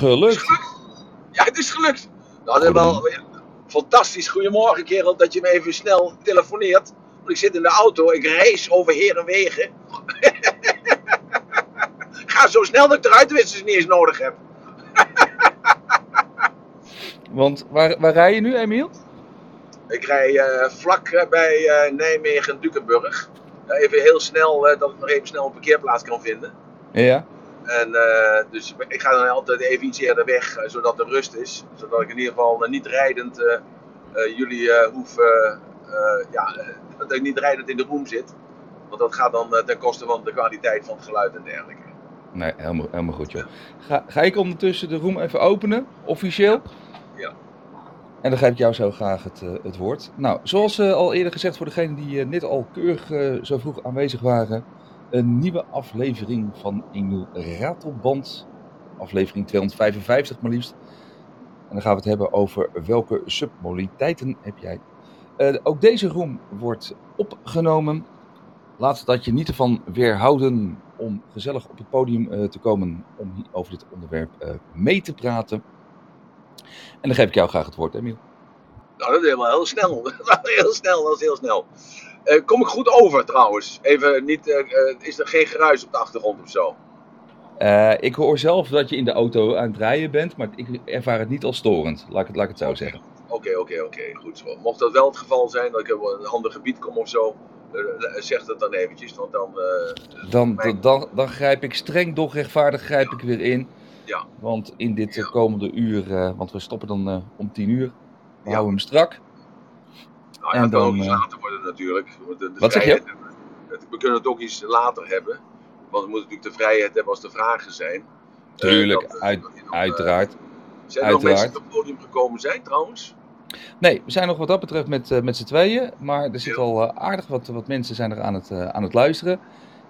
gelukt. Ja, het is gelukt. Nou, dat is wel fantastisch. Goedemorgen, kerel, dat je me even snel telefoneert. Want ik zit in de auto, ik race over heer en wegen. Ga zo snel dat ik de ruitenwissers niet eens nodig heb. Want waar, waar rij je nu, Emiel? Ik rij uh, vlak eh, bij uh, Nijmegen-Dukenburg. even heel snel, dat ik nog even snel een parkeerplaats kan vinden. Ja. En dus ik ga dan altijd even iets eerder weg, zodat er rust is. Zodat ik in ieder geval niet rijdend jullie hoef, ja, dat ik niet rijdend in de room zit. Want dat gaat dan ten koste van de kwaliteit van het geluid en dergelijke. Nee, helemaal, helemaal goed joh. Ga, ga ik ondertussen de room even openen, officieel? Ja. En dan geef ik jou zo graag het, uh, het woord. Nou, zoals uh, al eerder gezegd voor degenen die uh, net al keurig zo vroeg aanwezig waren. Een nieuwe aflevering van Emiel Ratelband. Aflevering 255 maar liefst. En dan gaan we het hebben over welke submodaliteiten heb jij. ook deze room wordt opgenomen. Laat dat je niet ervan weerhouden om gezellig op het podium te komen om over dit onderwerp mee te praten. En dan geef ik jou graag het woord, Emiel. Nou, dat is helemaal heel snel. heel snel, dat is heel snel. Uh, kom ik goed over trouwens? Even niet, uh, is er geen geruis op de achtergrond of zo? ik hoor zelf dat je in de auto aan het rijden bent, maar ik ervaar het niet als storend. Laat ik het, laat ik het zo zeggen. Oké, oké, oké. Goed zo. Mocht dat wel het geval zijn, dat ik op een ander gebied kom of zo, zeg dat dan eventjes. Want dan, dan, mijn... dan, dan, grijp ik streng, doch rechtvaardig grijp ik weer in. Ja. Want in dit komende uur, want we stoppen dan om 10 uur, we houden hem strak. Nou, en dan kan ook later worden natuurlijk. De, de wat zeg je? We kunnen het ook iets later hebben. Want we moeten natuurlijk de vrijheid hebben als er vragen zijn. Tuurlijk, uh, dat, uit, uiteraard. Zijn er nog mensen die op het podium gekomen zijn trouwens? Nee, we zijn nog wat dat betreft met, met z'n tweeën. Maar er zit al aardig wat, wat mensen zijn er aan het, aan het luisteren.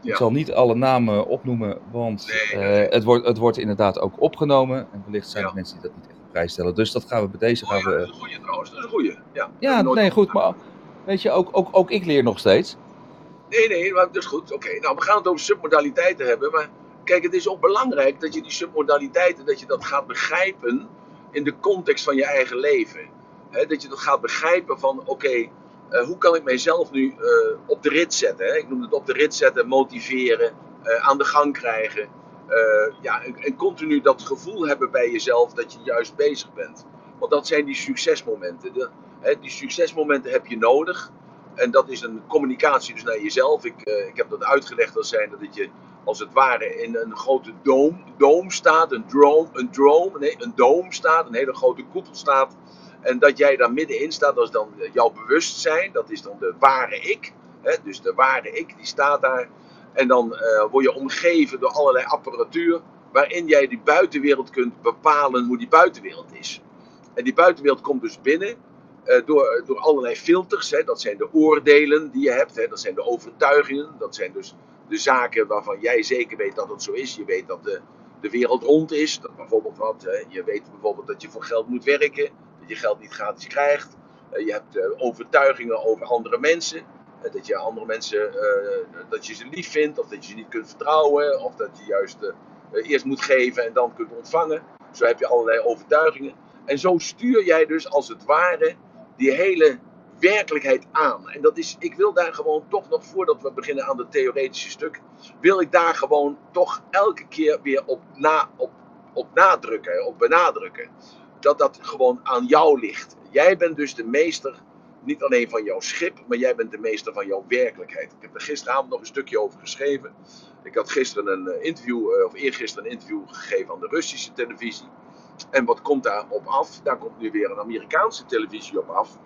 Ik zal niet alle namen opnoemen, want nee, nee. Uh, het, wordt, het wordt inderdaad ook opgenomen. En wellicht zijn er mensen die dat niet prijs stellen. Dus dat gaan we bij deze... Gaan we, dat is een goeie trouwens, dat is een goeie. Ja, ja nee, goed, maar weet je, ook, ook, ook ik leer nog steeds. Nee, nee, maar dat is goed. Oké, okay, nou we gaan het over submodaliteiten hebben. Maar kijk, het is ook belangrijk dat je die submodaliteiten, dat je dat gaat begrijpen in de context van je eigen leven. He, dat je dat gaat begrijpen van, oké, okay, uh, hoe kan ik mijzelf nu uh, op de rit zetten? Hè? Ik noem het op de rit zetten, motiveren, uh, aan de gang krijgen. Ja, en, continu dat gevoel hebben bij jezelf dat je juist bezig bent. Want dat zijn die succesmomenten. Hè, die succesmomenten heb je nodig. En dat is een communicatie dus naar jezelf. Ik, ik heb dat uitgelegd als zijn dat je als het ware in een grote doom, staat, een drone, een drone, nee, een doom staat, een hele grote koepel staat. En dat jij daar middenin staat, dat is dan jouw bewustzijn, dat is dan de ware ik. Hè? Dus de ware ik, die staat daar. En dan uh, word je omgeven door allerlei apparatuur, waarin jij die buitenwereld kunt bepalen hoe die buitenwereld is. En die buitenwereld komt dus binnen uh, door, door allerlei filters. Hè? Dat zijn de oordelen die je hebt, hè? dat zijn de overtuigingen, dat zijn dus de zaken waarvan jij zeker weet dat het zo is. Je weet dat de, de wereld rond is. Dat bijvoorbeeld wat, hè? je weet bijvoorbeeld dat je voor geld moet werken je geld niet gratis krijgt. Uh, je hebt overtuigingen over andere mensen. Uh, dat je andere mensen, dat je ze lief vindt, of dat je ze niet kunt vertrouwen, of dat je juist eerst moet geven en dan kunt ontvangen. Zo heb je allerlei overtuigingen. En zo stuur jij dus als het ware die hele werkelijkheid aan. En dat is, ik wil daar gewoon toch nog voordat we beginnen aan het theoretische stuk, wil ik daar gewoon toch elke keer weer op, na, op, op nadrukken, op benadrukken dat dat gewoon aan jou ligt. Jij bent dus de meester, niet alleen van jouw schip, maar jij bent de meester van jouw werkelijkheid. Ik heb er gisteravond nog een stukje over geschreven. Ik had gisteren een eh, interview, eh, of eergisteren een interview gegeven aan de Russische televisie. En wat komt daarop af? Daar komt nu weer een Amerikaanse televisie op af.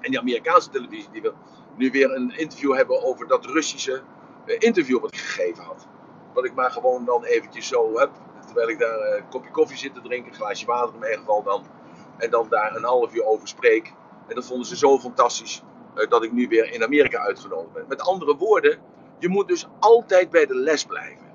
En die Amerikaanse televisie die wil nu weer een interview hebben over dat Russische eh, interview wat ik gegeven had. Wat ik maar gewoon dan eventjes zo heb terwijl ik daar een kopje koffie zit te drinken, een glaasje water in mijn geval dan. En dan daar een half uur over spreek. En dat vonden ze zo fantastisch uh, dat ik nu weer in Amerika uitgenodigd ben. Met andere woorden, je moet dus altijd bij de les blijven.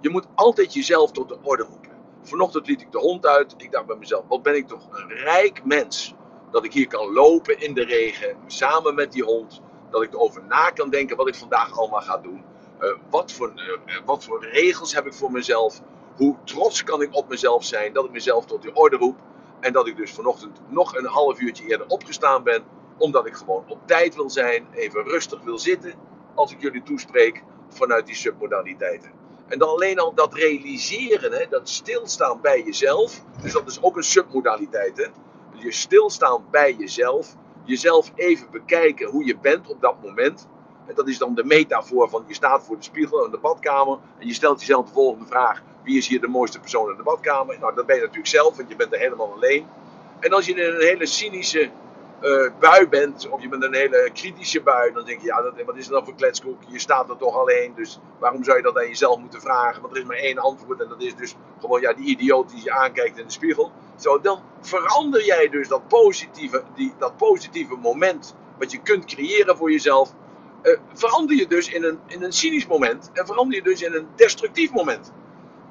Je moet altijd jezelf tot de orde roepen. Vanochtend liet ik de hond uit. Ik dacht bij mezelf, wat ben ik toch een rijk mens. Dat ik hier kan lopen in de regen, samen met die hond. Dat ik erover na kan denken wat ik vandaag allemaal ga doen. Uh, wat, voor, uh, wat voor regels heb ik voor mezelf? Hoe trots kan ik op mezelf zijn dat ik mezelf tot die orde roep. En dat ik dus vanochtend nog een half uurtje eerder opgestaan ben. Omdat ik gewoon op tijd wil zijn, even rustig wil zitten als ik jullie toespreek vanuit die submodaliteiten. En dan alleen al dat realiseren, hè, dat stilstaan bij jezelf. Dus dat is ook een submodaliteit. Hè? Je stilstaan bij jezelf. Jezelf even bekijken hoe je bent op dat moment. En dat is dan de metafoor van je staat voor de spiegel in de badkamer. En je stelt jezelf de volgende vraag. Wie is hier de mooiste persoon in de badkamer? Nou, dat ben je natuurlijk zelf, want je bent er helemaal alleen. En als je in een hele cynische uh, bui bent, of je bent een hele kritische bui, dan denk je, ja, dat, wat is dan voor kletskoek? Je staat er toch alleen, dus waarom zou je dat aan jezelf moeten vragen? Want er is maar één antwoord en dat is dus gewoon ja, die idioot die je aankijkt in de spiegel. Zo, dan verander jij dus dat positieve, die, dat positieve moment wat je kunt creëren voor jezelf, uh, verander je dus in een, in een cynisch moment en verander je dus in een destructief moment.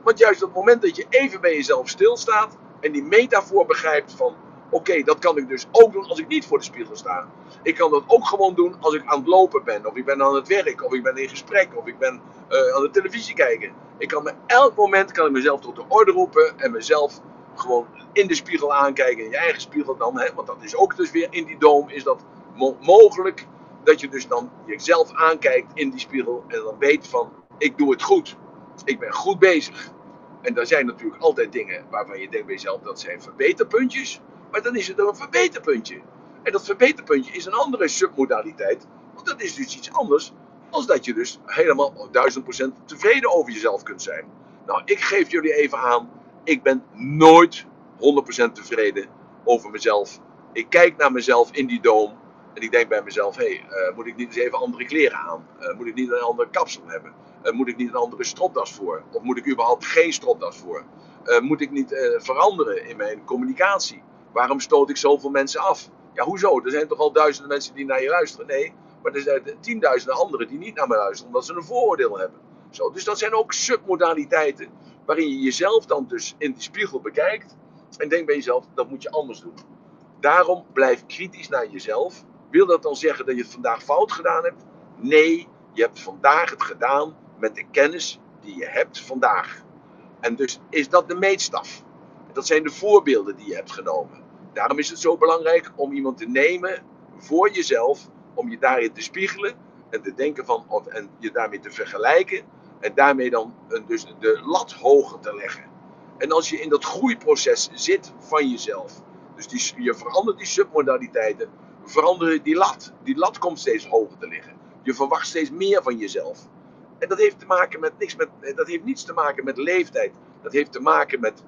Want juist op het moment dat je even bij jezelf stilstaat en die metafoor begrijpt van Oké, dat kan ik dus ook doen als ik niet voor de spiegel sta. Ik kan dat ook gewoon doen als ik aan het lopen ben, of ik ben aan het werk, of ik ben in gesprek, of ik ben uh, aan de televisie kijken. Ik kan me elk moment kan ik mezelf tot de orde roepen en mezelf gewoon in de spiegel aankijken, in je eigen spiegel dan, want dat is ook dus weer in die doom, is dat mo mogelijk dat je dus dan jezelf aankijkt in die spiegel en dan weet van, ik doe het goed. Ik ben goed bezig. En er zijn natuurlijk altijd dingen waarvan je denkt bij jezelf, dat zijn verbeterpuntjes. Maar dan is het een verbeterpuntje. En dat verbeterpuntje is een andere submodaliteit. Want dat is dus iets anders. Als dat je dus helemaal 1000% tevreden over jezelf kunt zijn. Nou, ik geef jullie even aan. Ik ben nooit 100% tevreden over mezelf. Ik kijk naar mezelf in die doom. En ik denk bij mezelf: hé, hey, uh, moet ik niet eens even andere kleren aan? Uh, moet ik niet een andere kapsel hebben? Uh, moet ik niet een andere stropdas voor? Of moet ik überhaupt geen stropdas voor? moet ik niet veranderen in mijn communicatie? Waarom stoot ik zoveel mensen af? Ja, hoezo? Er zijn toch al duizenden mensen die naar je luisteren? Nee, maar er zijn tienduizenden anderen die niet naar me luisteren omdat ze een vooroordeel hebben. Zo, dus dat zijn ook submodaliteiten waarin je jezelf dan dus in die spiegel bekijkt en denkt bij jezelf, dat moet je anders doen. Daarom blijf kritisch naar jezelf. Wil dat dan zeggen dat je het vandaag fout gedaan hebt? Nee, je hebt vandaag het gedaan met de kennis die je hebt vandaag. En dus is dat de meetstaf. Dat zijn de voorbeelden die je hebt genomen. Daarom is het zo belangrijk om iemand te nemen voor jezelf, om je daarin te spiegelen en te denken van, en je daarmee te vergelijken en daarmee dan dus de lat hoger te leggen. En als je in dat groeiproces zit van jezelf, dus die, je verandert die submodaliteiten, verander die lat. Die lat komt steeds hoger te liggen. Je verwacht steeds meer van jezelf. En dat heeft, te maken met niks met, dat heeft niets te maken met leeftijd. Dat heeft te maken met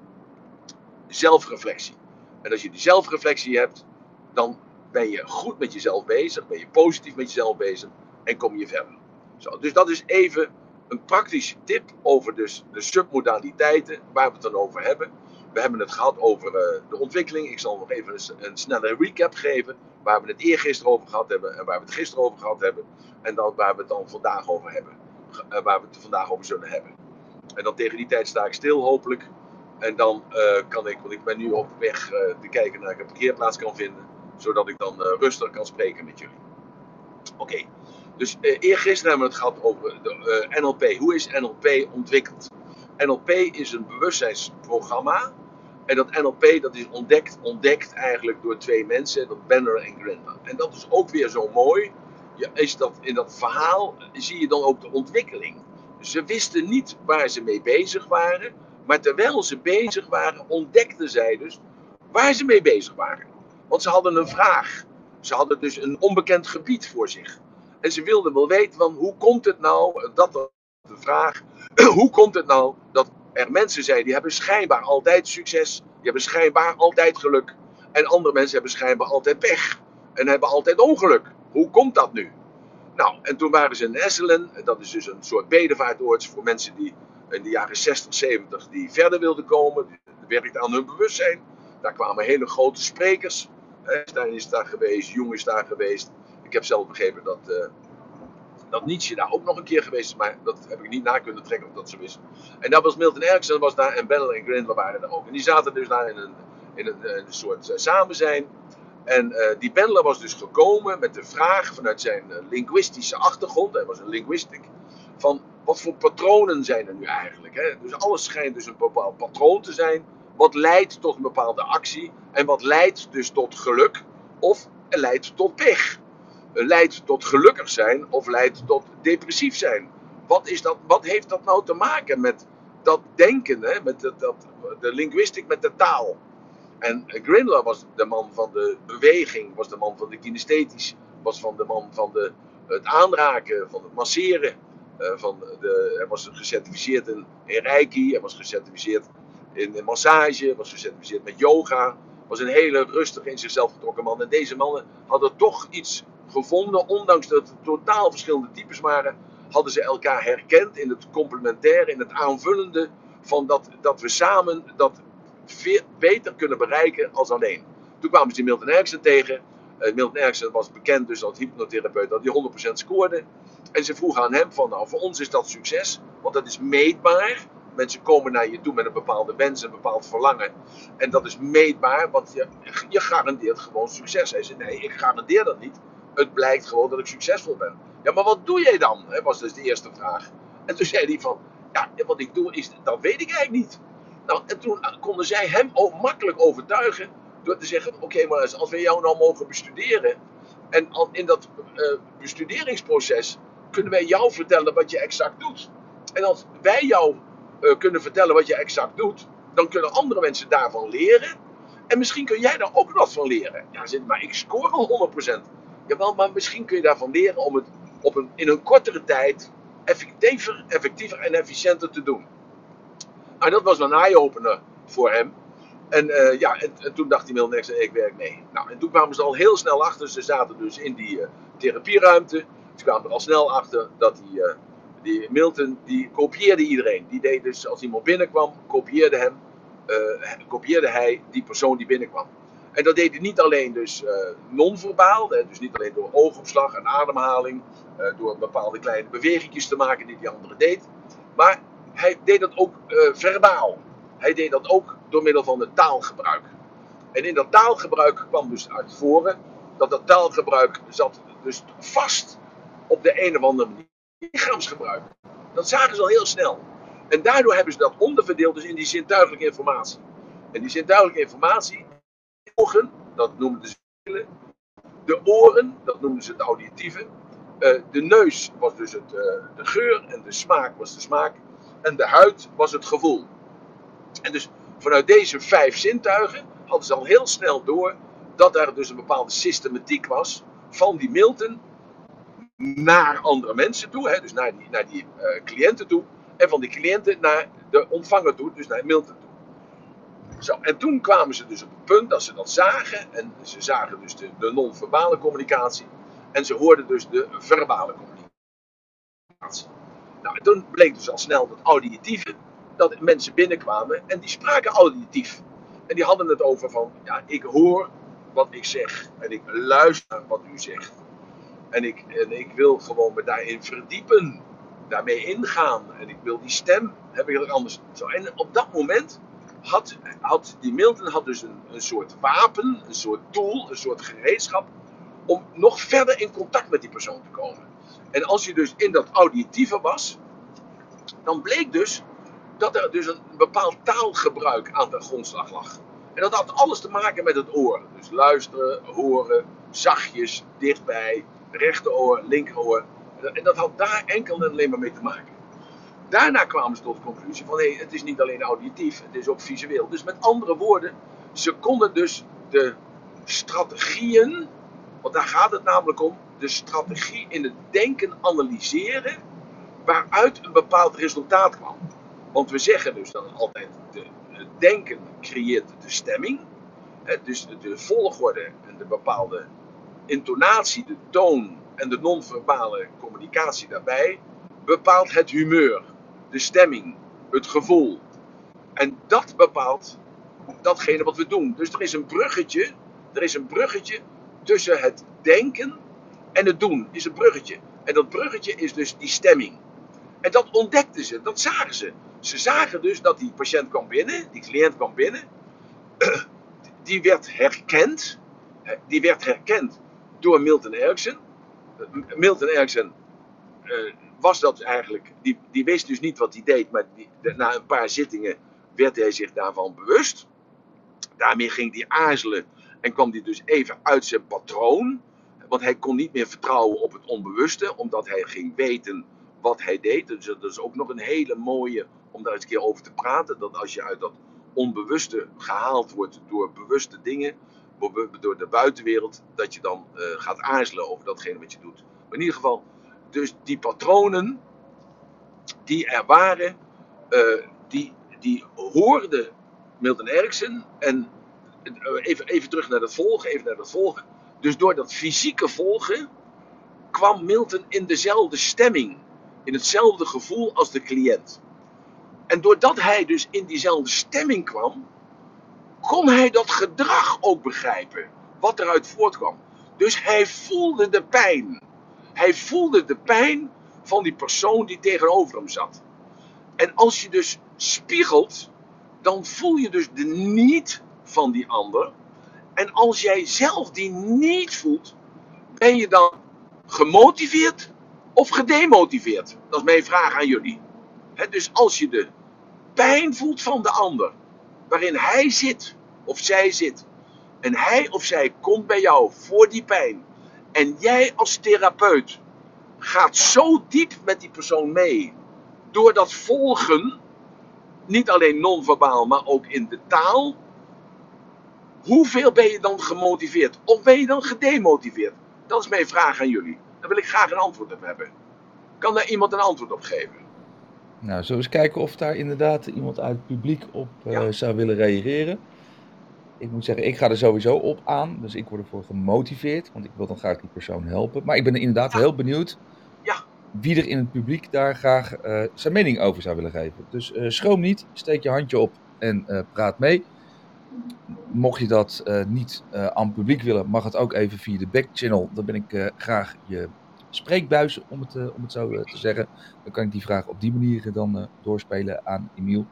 zelfreflectie. En als je die zelfreflectie hebt, dan ben je goed met jezelf bezig, ben je positief met jezelf bezig en kom je verder. Zo, dus dat is even een praktische tip over dus de submodaliteiten waar we het dan over hebben. We hebben het gehad over uh, de ontwikkeling. Ik zal nog even een, snelle recap geven. Waar we het eergisteren over gehad hebben en waar we het gisteren over gehad hebben. En dan waar we het dan vandaag over hebben. Uh, waar we het vandaag over zullen hebben. En dan tegen die tijd sta ik stil hopelijk. En dan uh, kan ik, want ik ben nu op weg uh, te kijken naar ik een parkeerplaats kan vinden. Zodat ik dan rustig kan spreken met jullie. Oké, okay. dus eergisteren hebben we het gehad over NLP. Hoe is NLP ontwikkeld? NLP is een bewustzijnsprogramma. En dat NLP dat is ontdekt, ontdekt eigenlijk door twee mensen, dat Banner en Grindler. En dat is ook weer zo mooi. Ja, is dat, in dat verhaal zie je dan ook de ontwikkeling. Ze wisten niet waar ze mee bezig waren. Maar terwijl ze bezig waren, ontdekten zij dus waar ze mee bezig waren. Want ze hadden een vraag. Ze hadden dus een onbekend gebied voor zich. En ze wilden wel weten van hoe komt het nou, dat de vraag, hoe komt het nou dat er mensen zijn die hebben schijnbaar altijd succes, die hebben schijnbaar altijd geluk. En andere mensen hebben schijnbaar altijd pech en hebben altijd ongeluk. Hoe komt dat nu? Nou, en toen waren ze in Esselen, dat is dus een soort bedevaartoord voor mensen die in de jaren 60, 70 die verder wilden komen. Die werkte aan hun bewustzijn. Daar kwamen hele grote sprekers. Einstein is daar geweest, Jung is daar geweest. Ik heb zelf begrepen dat, uh, dat Nietzsche daar ook nog een keer geweest is. Maar dat heb ik niet na kunnen trekken of dat zo is. En daar was Milton Erickson was daar en Bennell en Grindler waren daar ook. En die zaten dus daar in een, in een soort uh, samenzijn. En uh, die Bendler was dus gekomen met de vraag vanuit zijn linguïstische achtergrond, hij was een linguistic, van wat voor patronen zijn er nu eigenlijk? Hè? Dus alles schijnt dus een bepaald patroon te zijn, wat leidt tot een bepaalde actie en wat leidt dus tot geluk of leidt tot pech. Leidt tot gelukkig zijn of leidt tot depressief zijn. Wat, is dat, wat heeft dat nou te maken met dat denken, hè? met dat, dat, de linguïstic, met de taal? En Grindler was de man van de beweging, was de man van de kinesthetisch, was van de man van de, het aanraken, van het masseren. Uh, van de, hij was gecertificeerd in, Reiki, hij was gecertificeerd in, massage, was gecertificeerd met yoga. Was een hele rustige, in zichzelf getrokken man. En deze mannen hadden toch iets gevonden, ondanks dat het totaal verschillende types waren, hadden ze elkaar herkend in het complementaire, in het aanvullende van dat, dat we samen dat veel beter kunnen bereiken als alleen. Toen kwamen ze Milton Erickson tegen. Uh, Milton Erickson was bekend dus als hypnotherapeut dat hij 100% scoorde. En ze vroegen aan hem van nou voor ons is dat succes, want dat is meetbaar. Mensen komen naar je toe met een bepaalde wens, een bepaald verlangen. En dat is meetbaar, want je, je garandeert gewoon succes. Hij zei nee, ik garandeer dat niet. Het blijkt gewoon dat ik succesvol ben. Ja, maar wat doe jij dan? was dus de eerste vraag. En toen zei hij van, ja, wat ik doe is, dat weet ik eigenlijk niet. Nou, en toen konden zij hem ook makkelijk overtuigen door te zeggen: Oké, maar als we jou nou mogen bestuderen. En in dat uh, bestuderingsproces kunnen wij jou vertellen wat je exact doet. En als wij jou uh, kunnen vertellen wat je exact doet, dan kunnen andere mensen daarvan leren. En misschien kun jij daar ook wat van leren. Ja, zit, maar ik score al 100%. Jawel, maar misschien kun je daarvan leren om het op een, in een kortere tijd effectiever, effectiever en efficiënter te doen. Maar dat was een eye-opener voor hem. En uh, ja, en, en, toen dacht hij Milton ik werk mee. Nou, en toen kwamen ze al heel snel achter. Ze zaten dus in die uh, therapieruimte. Ze kwamen er al snel achter dat die, uh, die Milton, die kopieerde iedereen. Die deed dus, als iemand binnenkwam, kopieerde hem, kopieerde hij die persoon die binnenkwam. En dat deed hij niet alleen dus non-verbaal, dus niet alleen door oogopslag en ademhaling, door bepaalde kleine bewegingjes te maken die die andere deed. Maar hij deed dat ook uh, verbaal. Hij deed dat ook door middel van het taalgebruik. En in dat taalgebruik kwam dus uit voren dat dat taalgebruik zat dus vast op de een of andere manier. Lichaamsgebruik. Dat zagen ze al heel snel. En daardoor hebben ze dat onderverdeeld dus in die zintuigelijke informatie. En die zintuigelijke informatie, ogen, dat noemden ze de oren, dat noemden ze het auditieve. Uh, de neus was dus het, uh, de geur en de smaak was de smaak en de huid was het gevoel. En dus vanuit deze vijf zintuigen hadden ze al heel snel door dat er dus een bepaalde systematiek was van die Milton naar andere mensen toe, hè, dus naar die, naar die uh, cliënten toe, en van die cliënten naar de ontvanger toe, dus naar Milton. Zo, en toen kwamen ze dus op het punt dat ze dat zagen, en ze zagen dus de, de non-verbale communicatie, en ze hoorden dus de verbale communicatie. Nou, en toen bleek dus al snel dat auditieve, dat mensen binnenkwamen en die spraken auditief. En die hadden het over van, ja, ik hoor wat ik zeg en ik luister wat u zegt. En ik, en ik wil gewoon me daarin verdiepen, daarmee ingaan. En ik wil die stem, heb ik anders. Zo, en op dat moment had, had die Milton had dus een, een soort wapen, een soort tool, een soort gereedschap om nog verder in contact met die persoon te komen. En als je dus in dat auditieve was, dan bleek dus dat er dus een bepaald taalgebruik aan de grondslag lag. En dat had alles te maken met het oor. Dus luisteren, horen, zachtjes, dichtbij, rechteroor, linkeroor. En dat had daar enkel en alleen maar mee te maken. Daarna kwamen ze tot de conclusie van hé, het is niet alleen auditief, het is ook visueel. Dus met andere woorden, ze konden dus de strategieën, want daar gaat het namelijk om, de strategie in het denken analyseren waaruit een bepaald resultaat kwam. Want we zeggen dus dan altijd, de, het denken creëert de stemming. Dus de volgorde en de bepaalde intonatie, de toon en de non-verbale communicatie daarbij bepaalt het humeur, de stemming, het gevoel. En dat bepaalt datgene wat we doen. Dus er is een bruggetje, er is een bruggetje tussen het denken en het doen is een bruggetje. En dat bruggetje is dus die stemming. En dat ontdekten ze, dat zagen ze. Ze zagen dus dat die patiënt kwam binnen, die cliënt kwam binnen. Die werd herkend. Die werd herkend door Milton Erickson. Milton Erickson uh, was dat eigenlijk, die, die wist dus niet wat hij deed, maar na een paar zittingen werd hij zich daarvan bewust. Daarmee ging hij aarzelen en kwam hij dus even uit zijn patroon. Want hij kon niet meer vertrouwen op het onbewuste, omdat hij ging weten wat hij deed. Dus dat is ook nog een hele mooie om daar eens een keer over te praten. Dat als je uit dat onbewuste gehaald wordt door bewuste dingen, door de buitenwereld, dat je dan uh, gaat aarzelen over datgene wat je doet. Maar in ieder geval, dus die patronen die er waren, uh, die, die hoorde Milton Erickson. En uh, even, even terug naar dat volgen, even naar dat volgen. Dus door dat fysieke volgen kwam Milton in dezelfde stemming, in hetzelfde gevoel als de cliënt. En doordat hij dus in diezelfde stemming kwam, kon hij dat gedrag ook begrijpen, wat eruit voortkwam. Dus hij voelde de pijn. Hij voelde de pijn van die persoon die tegenover hem zat. En als je dus spiegelt, dan voel je dus de niet van die ander. En als jij zelf die niet voelt, ben je dan gemotiveerd of gedemotiveerd? Dat is mijn vraag aan jullie. dus als je de pijn voelt van de ander, waarin hij zit of zij zit, en hij of zij komt bij jou voor die pijn, en jij als therapeut gaat zo diep met die persoon mee, door dat volgen, niet alleen non-verbaal, maar ook in de taal, hoeveel ben je dan gemotiveerd? Of ben je dan gedemotiveerd? Dat is mijn vraag aan jullie. Daar wil ik graag een antwoord op hebben. Kan daar iemand een antwoord op geven? Nou, zullen we eens kijken of daar inderdaad iemand uit het publiek op uh, zou willen reageren. Ik moet zeggen, ik ga er sowieso op aan. Dus ik word ervoor gemotiveerd. Want ik wil dan graag die persoon helpen. Maar ik ben inderdaad heel benieuwd ja. wie er in het publiek daar graag uh, zijn mening over zou willen geven. Dus uh, schroom niet, steek je handje op en uh, praat mee. Mocht je dat niet aan het publiek willen, mag het ook even via de backchannel. Dan ben ik graag je spreekbuis, om het, om het zo te zeggen. Dan kan ik die vraag op die manier dan doorspelen aan Emiel.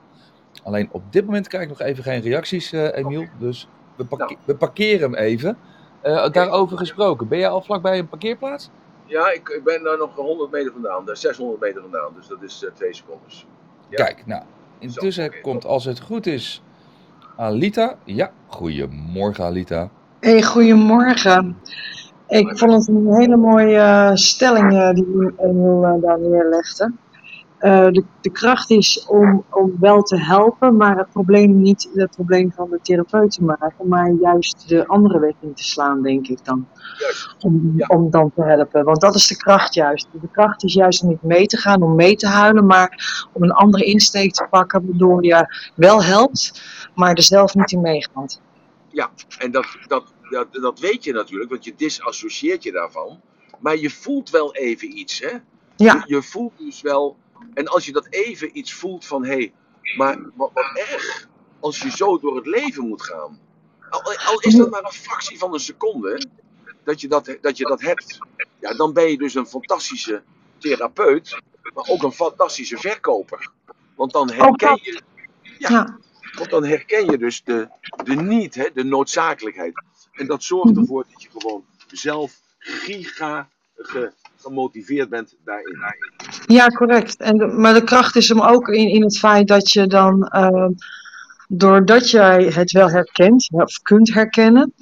Alleen op dit moment krijg ik nog even geen reacties, Emiel. Dus we, parke we, parkeren hem even. Daarover gesproken, ben jij al vlakbij een parkeerplaats? Ja, ik, ik, ben daar nog 100 meter vandaan, 600 meter vandaan, dus dat is uh, twee seconden. Ja. Kijk, nou, intussen okay, komt als het goed is Alita. Ja, goedemorgen Alita. Hey, goedemorgen. Ik vond het een hele mooie stelling uh, die Emil uh, daar neerlegde. Uh, de, de, kracht is om, om wel te helpen, maar het probleem niet het probleem van de therapeut te maken, maar juist de andere weg in te slaan, denk ik dan. Om, ja. om dan te helpen. Want dat is de kracht juist. De kracht is juist om niet mee te gaan, om mee te huilen, maar om een andere insteek te pakken, waardoor je wel helpt, maar er zelf niet in meegaat. Ja, en dat, dat, dat, dat weet je natuurlijk, want je disassocieert je daarvan. Maar je voelt wel even iets, hè? Ja. Je, je voelt dus wel en als je dat even iets voelt van, hé, hey, maar wat, wat, erg als je zo door het leven moet gaan. Al, al, is dat maar een fractie van een seconde, dat je dat, dat je dat hebt. Ja, dan ben je dus een fantastische therapeut, maar ook een fantastische verkoper. Want dan herken je, ja, want dan herken je dus de, de niet, hè, de noodzakelijkheid. En dat zorgt ervoor dat je gewoon zelf giga ge, gemotiveerd bent daarin. Ja, correct. En de, maar de kracht is hem ook in, in het feit dat je dan, uh, doordat jij het wel herkent, of kunt herkennen,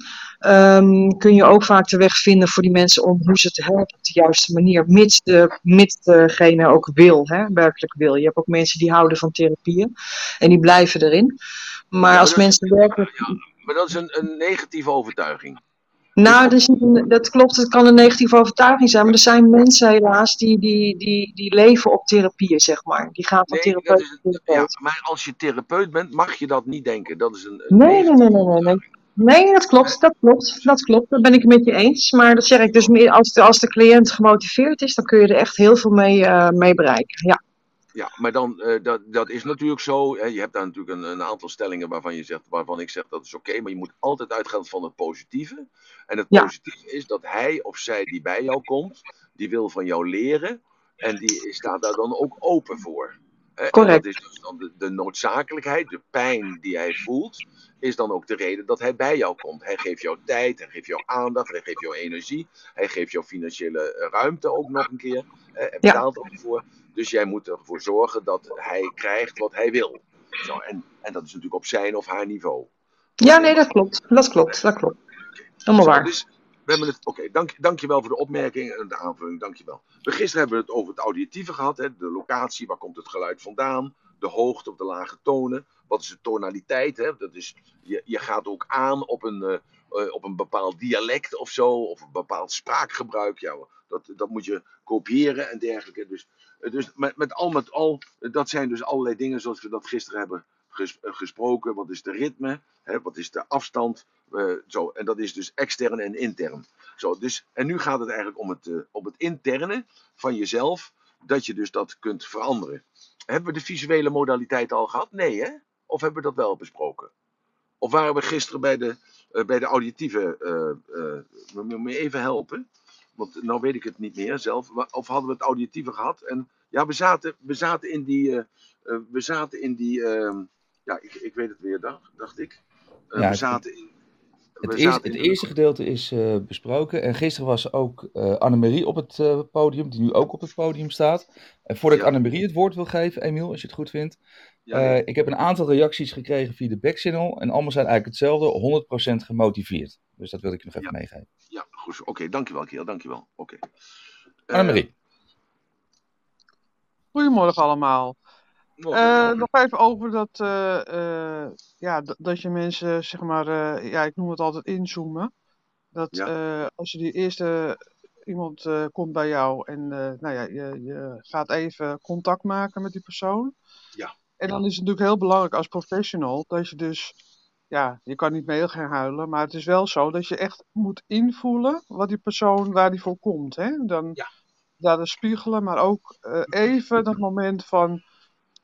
um, kun je ook vaak de weg vinden voor die mensen om hoe ze te helpen op de juiste manier, mits, de, mits degene ook wil, hè, werkelijk wil. Je hebt ook mensen die houden van therapieën en die blijven erin. Maar ja, als mensen werkelijk... Ja, maar dat is een, een negatieve overtuiging. Nou, dat, dat, klopt, het kan een negatieve overtuiging zijn, maar er zijn mensen helaas die, die, die, die leven op therapieën, zeg maar. Die gaan van nee, therapeut is, therapeut. Ja, maar als je therapeut bent, mag je dat niet denken. Dat is een, een nee, nee, nee, nee, nee, nee. Nee, dat klopt, dat klopt, dat klopt. Dat ben ik met je eens. Maar dat zeg ik dus meer, als de, als de cliënt gemotiveerd is, dan kun je er echt heel veel mee, uh, mee bereiken. Ja. Ja, maar dan, uh, dat, dat is natuurlijk zo. Hè, je hebt daar natuurlijk een, een, aantal stellingen waarvan, je zegt, waarvan ik zeg dat is oké, okay, maar je moet altijd uitgaan van het positieve. En het Ja. positieve is dat hij of zij die bij jou komt, die wil van jou leren en die staat daar dan ook open voor. En Correct. dat is dus dan de, de noodzakelijkheid, de pijn die hij voelt, is dan ook de reden dat hij bij jou komt. Hij geeft jou tijd, hij geeft jou aandacht, hij geeft jou energie, hij geeft jou financiële eh, ruimte ook nog een keer. eh, Hij Ja. betaalt ook voor. Dus jij moet ervoor zorgen dat hij krijgt wat hij wil. Zo, en, en dat is natuurlijk op zijn of haar niveau. Ja, nee, dat klopt. Dat klopt, dat klopt. Helemaal waar. Dus we hebben het. Oké, dank, dankjewel voor de opmerking en de aanvulling. Dankjewel. We gisteren hebben we het over het auditieve gehad. Hè, de locatie, waar komt het geluid vandaan? De hoogte of de lage tonen. Wat is de tonaliteit? Hè? Dat is, je, je gaat ook aan op een, eh, eh, op een bepaald dialect of zo. Of een bepaald spraakgebruik. Ja, dat, dat moet je kopiëren en dergelijke. Dus, eh, dus met, al met al, eh, dat zijn dus allerlei dingen zoals we dat gisteren hebben eh, gesproken. Wat is de ritme? Hè? Wat is de afstand? Zo, en dat is dus extern en intern. Zo, dus, en nu gaat het eigenlijk om het, om het interne van jezelf, dat je dus dat kunt veranderen. Hebben we de visuele modaliteit al gehad? Nee, hè? Of hebben we dat wel besproken? Of waren we gisteren bij de, bij de auditieve. moet je me even helpen? Want nou weet ik het niet meer zelf. Of hadden we het auditieve gehad? En ja, we zaten, we zaten in die. eh, eh, we zaten in die. ehm, ja, ik, ik weet het weer, dacht, dacht ik. Eh, Ja, we zaten in. Het, eerste, het eerste gedeelte is eh, besproken. En gisteren was ook eh Annemarie op het eh, podium, die nu ook op het podium staat. En voordat Ja. ik Annemarie het woord wil geven, Emiel, als je het goed vindt. Ja, ik heb een aantal reacties gekregen via de backchannel. En allemaal zijn eigenlijk hetzelfde, 100% gemotiveerd. Dus dat wil ik je nog even meegeven. Ja, goed. Oké, dankjewel, Kiel. Dankjewel. Oké. Eh, Annemarie. Goedemorgen allemaal. Eh, nog even over dat, eh, eh, ja, dat, je mensen, zeg maar, ja, ik noem het altijd inzoomen. Dat Ja. als je die eerste iemand komt bij jou en nou ja, je, je gaat even contact maken met die persoon. Ja. En dan is het natuurlijk heel belangrijk als professional dat je dus, ja, je kan niet mee gaan huilen, maar het is wel zo dat je echt moet invoelen wat die persoon, waar die voor komt. Hè? Dan Ja. daar de spiegelen, maar ook even dat moment van,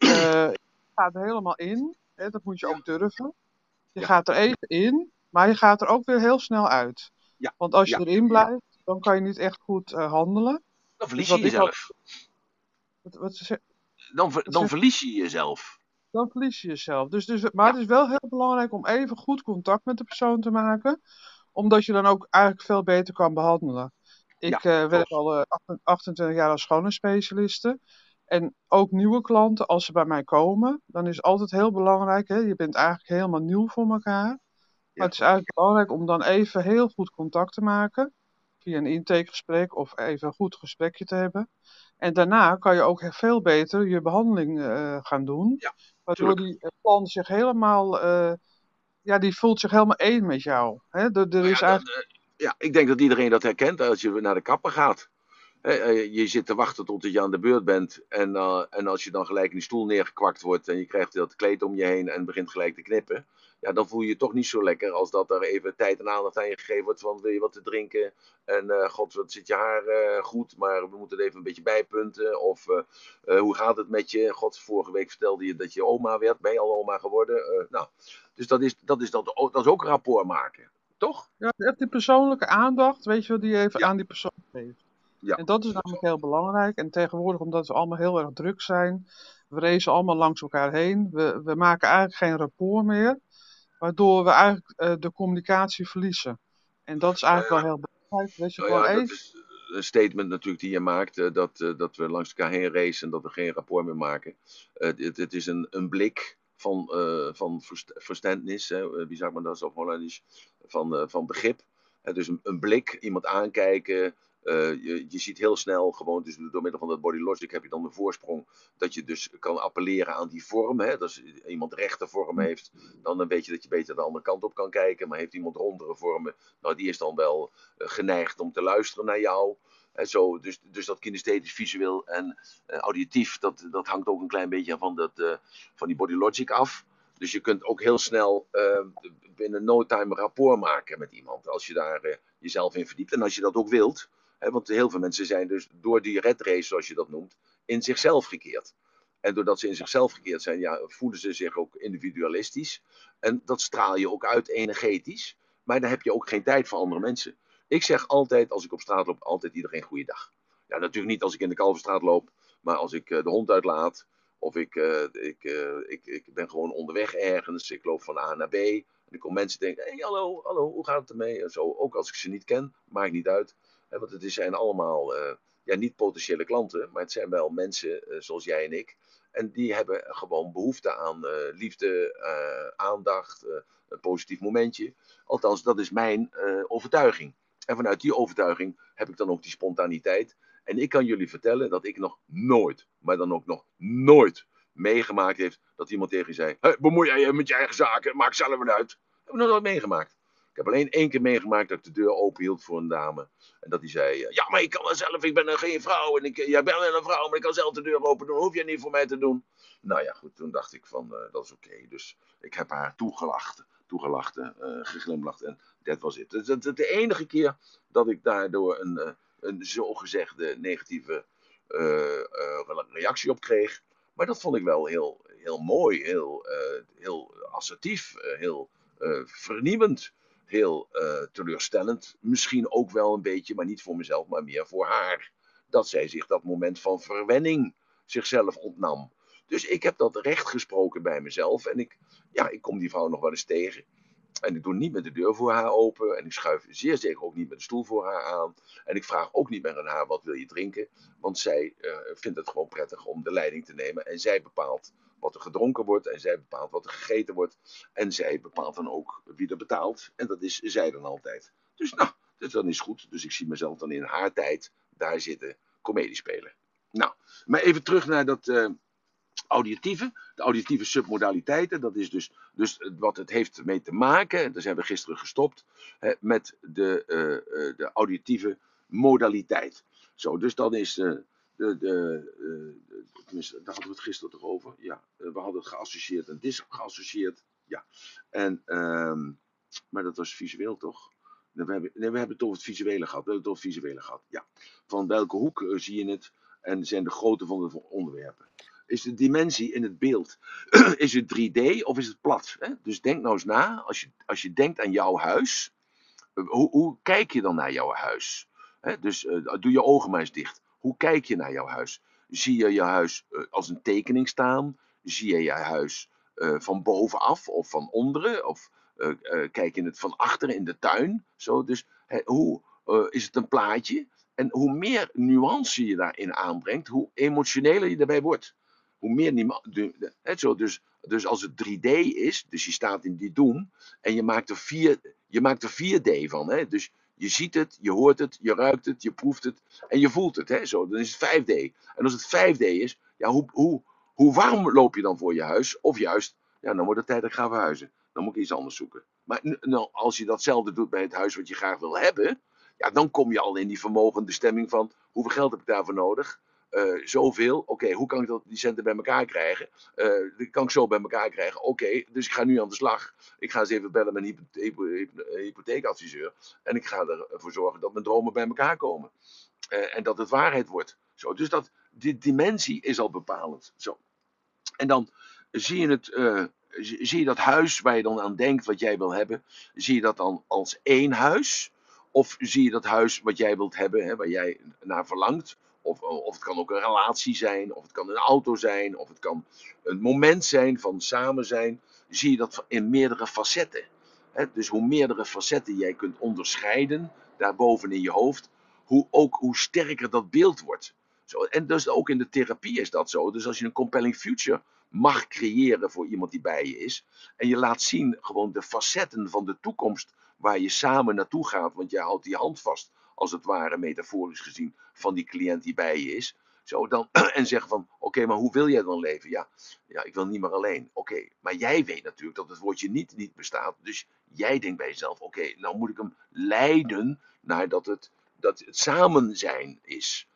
eh, je gaat er helemaal in. Hè? Dat moet je ook durven. Je Ja. gaat er even in, maar je gaat er ook weer heel snel uit. Ja. Want als je Ja. erin blijft, dan kan je niet echt goed eh, handelen. Dan verlies wat je jezelf. Wat, wat ze- Dan, ver- dan verlies je jezelf. dan verlies je jezelf. Dus, dus, maar het is wel heel belangrijk om even goed contact met de persoon te maken. Omdat je dan ook eigenlijk veel beter kan behandelen. Ik eh, werk al eh, 28 28 jaar als schoonheidsspecialiste. En ook nieuwe klanten, als ze bij mij komen, dan is het altijd heel belangrijk. Hè, je bent eigenlijk helemaal nieuw voor elkaar. Maar het is eigenlijk belangrijk om dan even heel goed contact te maken. Via een intakegesprek of even een goed gesprekje te hebben. En daarna kan je ook veel beter je behandeling eh, gaan doen. Ja, waardoor die klant zich helemaal, eh, ja, die voelt zich helemaal één met jou. Hè? Er, is ja, eigenlijk, ja, ik denk dat iedereen dat herkent als je naar de kapper gaat. Hè, eh, je zit te wachten tot je aan de beurt bent. En, eh, en als je dan gelijk in die stoel neergekwakt wordt en je krijgt dat kleed om je heen en begint gelijk te knippen. Ja, dan voel je je toch niet zo lekker als dat er even tijd en aandacht aan je gegeven wordt van wil je wat te drinken. En eh, god, wat zit je haar eh, goed, maar we moeten het even een beetje bijpunten. Of eh, eh, hoe gaat het met je? God, vorige week vertelde je dat je oma werd. Ben je al oma geworden? Eh, nou, dus dat is, dat, is dat, dat is ook rapport maken. Toch? ja, echt die persoonlijke aandacht, weet je wel, die je even Ja. aan die persoon geeft. Ja. En dat is namelijk heel belangrijk. En tegenwoordig, omdat we allemaal heel erg druk zijn, we racen allemaal langs elkaar heen. We, we maken eigenlijk geen rapport meer, waardoor we eigenlijk eh, de communicatie verliezen. En dat is eigenlijk wel heel belangrijk. Dat je Nou gewoon ja, even. is een statement natuurlijk die je maakt, eh, dat, eh, dat we langs elkaar heen racen en dat we geen rapport meer maken. Het, het is een, een blik van, van verst- verstandnis, hè, wie sagt man dat op Hollandisch, van, van begrip. Dus een, een blik, iemand aankijken. Eh, je, ziet heel snel gewoon, dus door middel van dat body logic heb je dan de voorsprong dat je dus kan appelleren aan die vorm. Hè? Als iemand rechte vorm heeft, dan weet je dat je beter de andere kant op kan kijken. Maar heeft iemand rondere vormen, nou die is dan wel eh, geneigd om te luisteren naar jou. En zo, dus, dus dat kinesthetisch, visueel en eh, auditief, dat, dat hangt ook een klein beetje van, dat, van die body logic af. Dus je kunt ook heel snel binnen no time rapport maken met iemand. Als je daar jezelf in verdiept. En als je dat ook wilt. Want heel veel mensen zijn dus door die red race, zoals je dat noemt, in zichzelf gekeerd. En doordat ze in zichzelf gekeerd zijn, ja, voelen ze zich ook individualistisch. En dat straal je ook uit energetisch. Maar dan heb je ook geen tijd voor andere mensen. Ik zeg altijd, als ik op straat loop, altijd iedereen goeiedag. Ja, natuurlijk niet als ik in de Kalverstraat loop, maar als ik eh, de hond uitlaat. Of ik, eh, ik, eh, ik, ik ben gewoon onderweg ergens. Ik loop van A naar B. En ik kom mensen denken: hey, hallo, hallo, hoe gaat het ermee? En zo, ook als ik ze niet ken, maakt niet uit. Want het zijn allemaal eh, ja, niet potentiële klanten, maar het zijn wel mensen zoals jij en ik. En die hebben gewoon behoefte aan liefde, aandacht, een positief momentje. Althans, dat is mijn overtuiging. En vanuit die overtuiging heb ik dan ook die spontaniteit. En ik kan jullie vertellen dat ik nog nooit, maar dan ook nog nooit meegemaakt heeft dat iemand tegen je zei: bemoei jij je met je eigen zaken, maak zelf het uit. Heb ik nog nooit meegemaakt. Ik heb alleen één keer meegemaakt dat ik de deur open hield voor een dame. En dat die zei: Ja, maar ik kan wel zelf, ik ben geen vrouw. En ik, jij bent wel een vrouw, maar ik kan zelf de deur open doen. Hoef je niet voor mij te doen. Nou ja, goed, toen dacht ik van: uh, Dat is oké. Dus ik heb haar toegelacht, toegelacht, uh, geglimlacht. En dat was het. Het is de enige keer dat ik daardoor een, een zogezegde negatieve reactie op kreeg. Maar dat vond ik wel heel, heel mooi, heel, heel assertief, heel vernieuwend, heel teleurstellend. Misschien ook wel een beetje, maar niet voor mezelf, maar meer voor haar. Dat zij zich dat moment van verwenning zichzelf ontnam. Dus ik heb dat recht gesproken bij mezelf. En ik, ja, ik kom die vrouw nog wel eens tegen. En ik doe niet met de deur voor haar open. En ik schuif zeer zeker ook niet met de stoel voor haar aan. En ik vraag ook niet meer aan haar wat wil je drinken. Want zij uh, vindt het gewoon prettig om de leiding te nemen. En zij bepaalt wat er gedronken wordt. En zij bepaalt wat er gegeten wordt. En zij bepaalt dan ook wie er betaalt. En dat is zij dan altijd. Dus nou, dus dan is goed. Dus ik zie mezelf dan in haar tijd daar zitten comedie spelen. Nou, maar even terug naar dat... Uh, auditieve, de auditieve submodaliteiten, dat is dus, dus wat het heeft mee te maken, daar zijn we gisteren gestopt, hè, met de, uh, de auditieve modaliteit. Zo, dus dan is de, tenminste, daar hadden we het gisteren toch over, ja, we hadden het geassocieerd en disgeassocieerd, ja, en, ehm, maar dat was visueel toch? We hebben, we hebben het over het visuele gehad, we hebben het het visuele gehad, ja. Van welke hoek zie je het en zijn de grootte van de onderwerpen is de dimensie in het beeld. is het 3D of is het plat? Hè? Dus denk nou eens na, als je, als je denkt aan jouw huis, eh, hoe, hoe kijk je dan naar jouw huis? Hè? Dus doe je ogen maar eens dicht. Hoe kijk je naar jouw huis? Zie je je huis uh, als een tekening staan? Zie je je huis van bovenaf of van onderen? Of kijk je het van achteren in de tuin? Zo, dus hoe is het een plaatje? En hoe meer nuance je daarin aanbrengt, hoe emotioneler je daarbij wordt hoe meer zo, dus, dus als het 3D is, dus je staat in die doem en je maakt er, 4, je maakt er 4D van. Hè, dus je ziet het, je hoort het, je ruikt het, je proeft het en je voelt het. Hè, zo, dan is het 5D. En als het 5D is, ja, hoe, hoe, hoe warm loop je dan voor je huis? Of juist, ja, dan wordt het tijd dat ik ga verhuizen. Dan moet ik iets anders zoeken. Maar nou, als je datzelfde doet bij het huis wat je graag wil hebben, ja, dan kom je al in die vermogende stemming van hoeveel geld heb ik daarvoor nodig? Uh, zoveel. Oké, hoe kan ik dat, die centen bij elkaar krijgen? Uh, die kan ik zo bij elkaar krijgen. Oké, dus ik ga nu aan de slag. Ik ga eens even bellen met een hypotheekadviseur. En ik ga ervoor zorgen dat mijn dromen bij elkaar komen. Uh, en dat het waarheid wordt. Zo, dus dat, die dimensie is al bepalend. Zo. En dan zie je, het, zie je dat huis waar je dan aan denkt, wat jij wil hebben. Zie je dat dan als één huis? Of zie je dat huis wat jij wilt hebben, hè, waar jij naar verlangt? Of, of het kan ook een relatie zijn, of het kan een auto zijn, of het kan een moment zijn van samen zijn. Zie je dat in meerdere facetten. dus hoe meerdere facetten jij kunt onderscheiden, daarboven in je hoofd, hoe, ook hoe sterker dat beeld wordt. Zo, en dus ook in de therapie is dat zo. Dus als je een compelling future mag creëren voor iemand die bij je is, en je laat zien gewoon de facetten van de toekomst waar je samen naartoe gaat, want jij houdt die hand vast als het ware metaforisch gezien, van die cliënt die bij je is. Zo dan, en zeggen van, oké, maar hoe wil jij dan leven? Ja, ja ik wil niet meer alleen. Oké, maar jij weet natuurlijk dat het woordje niet niet bestaat. Dus jij denkt bij jezelf, oké, nou moet ik hem leiden naar dat het, dat het samen zijn is.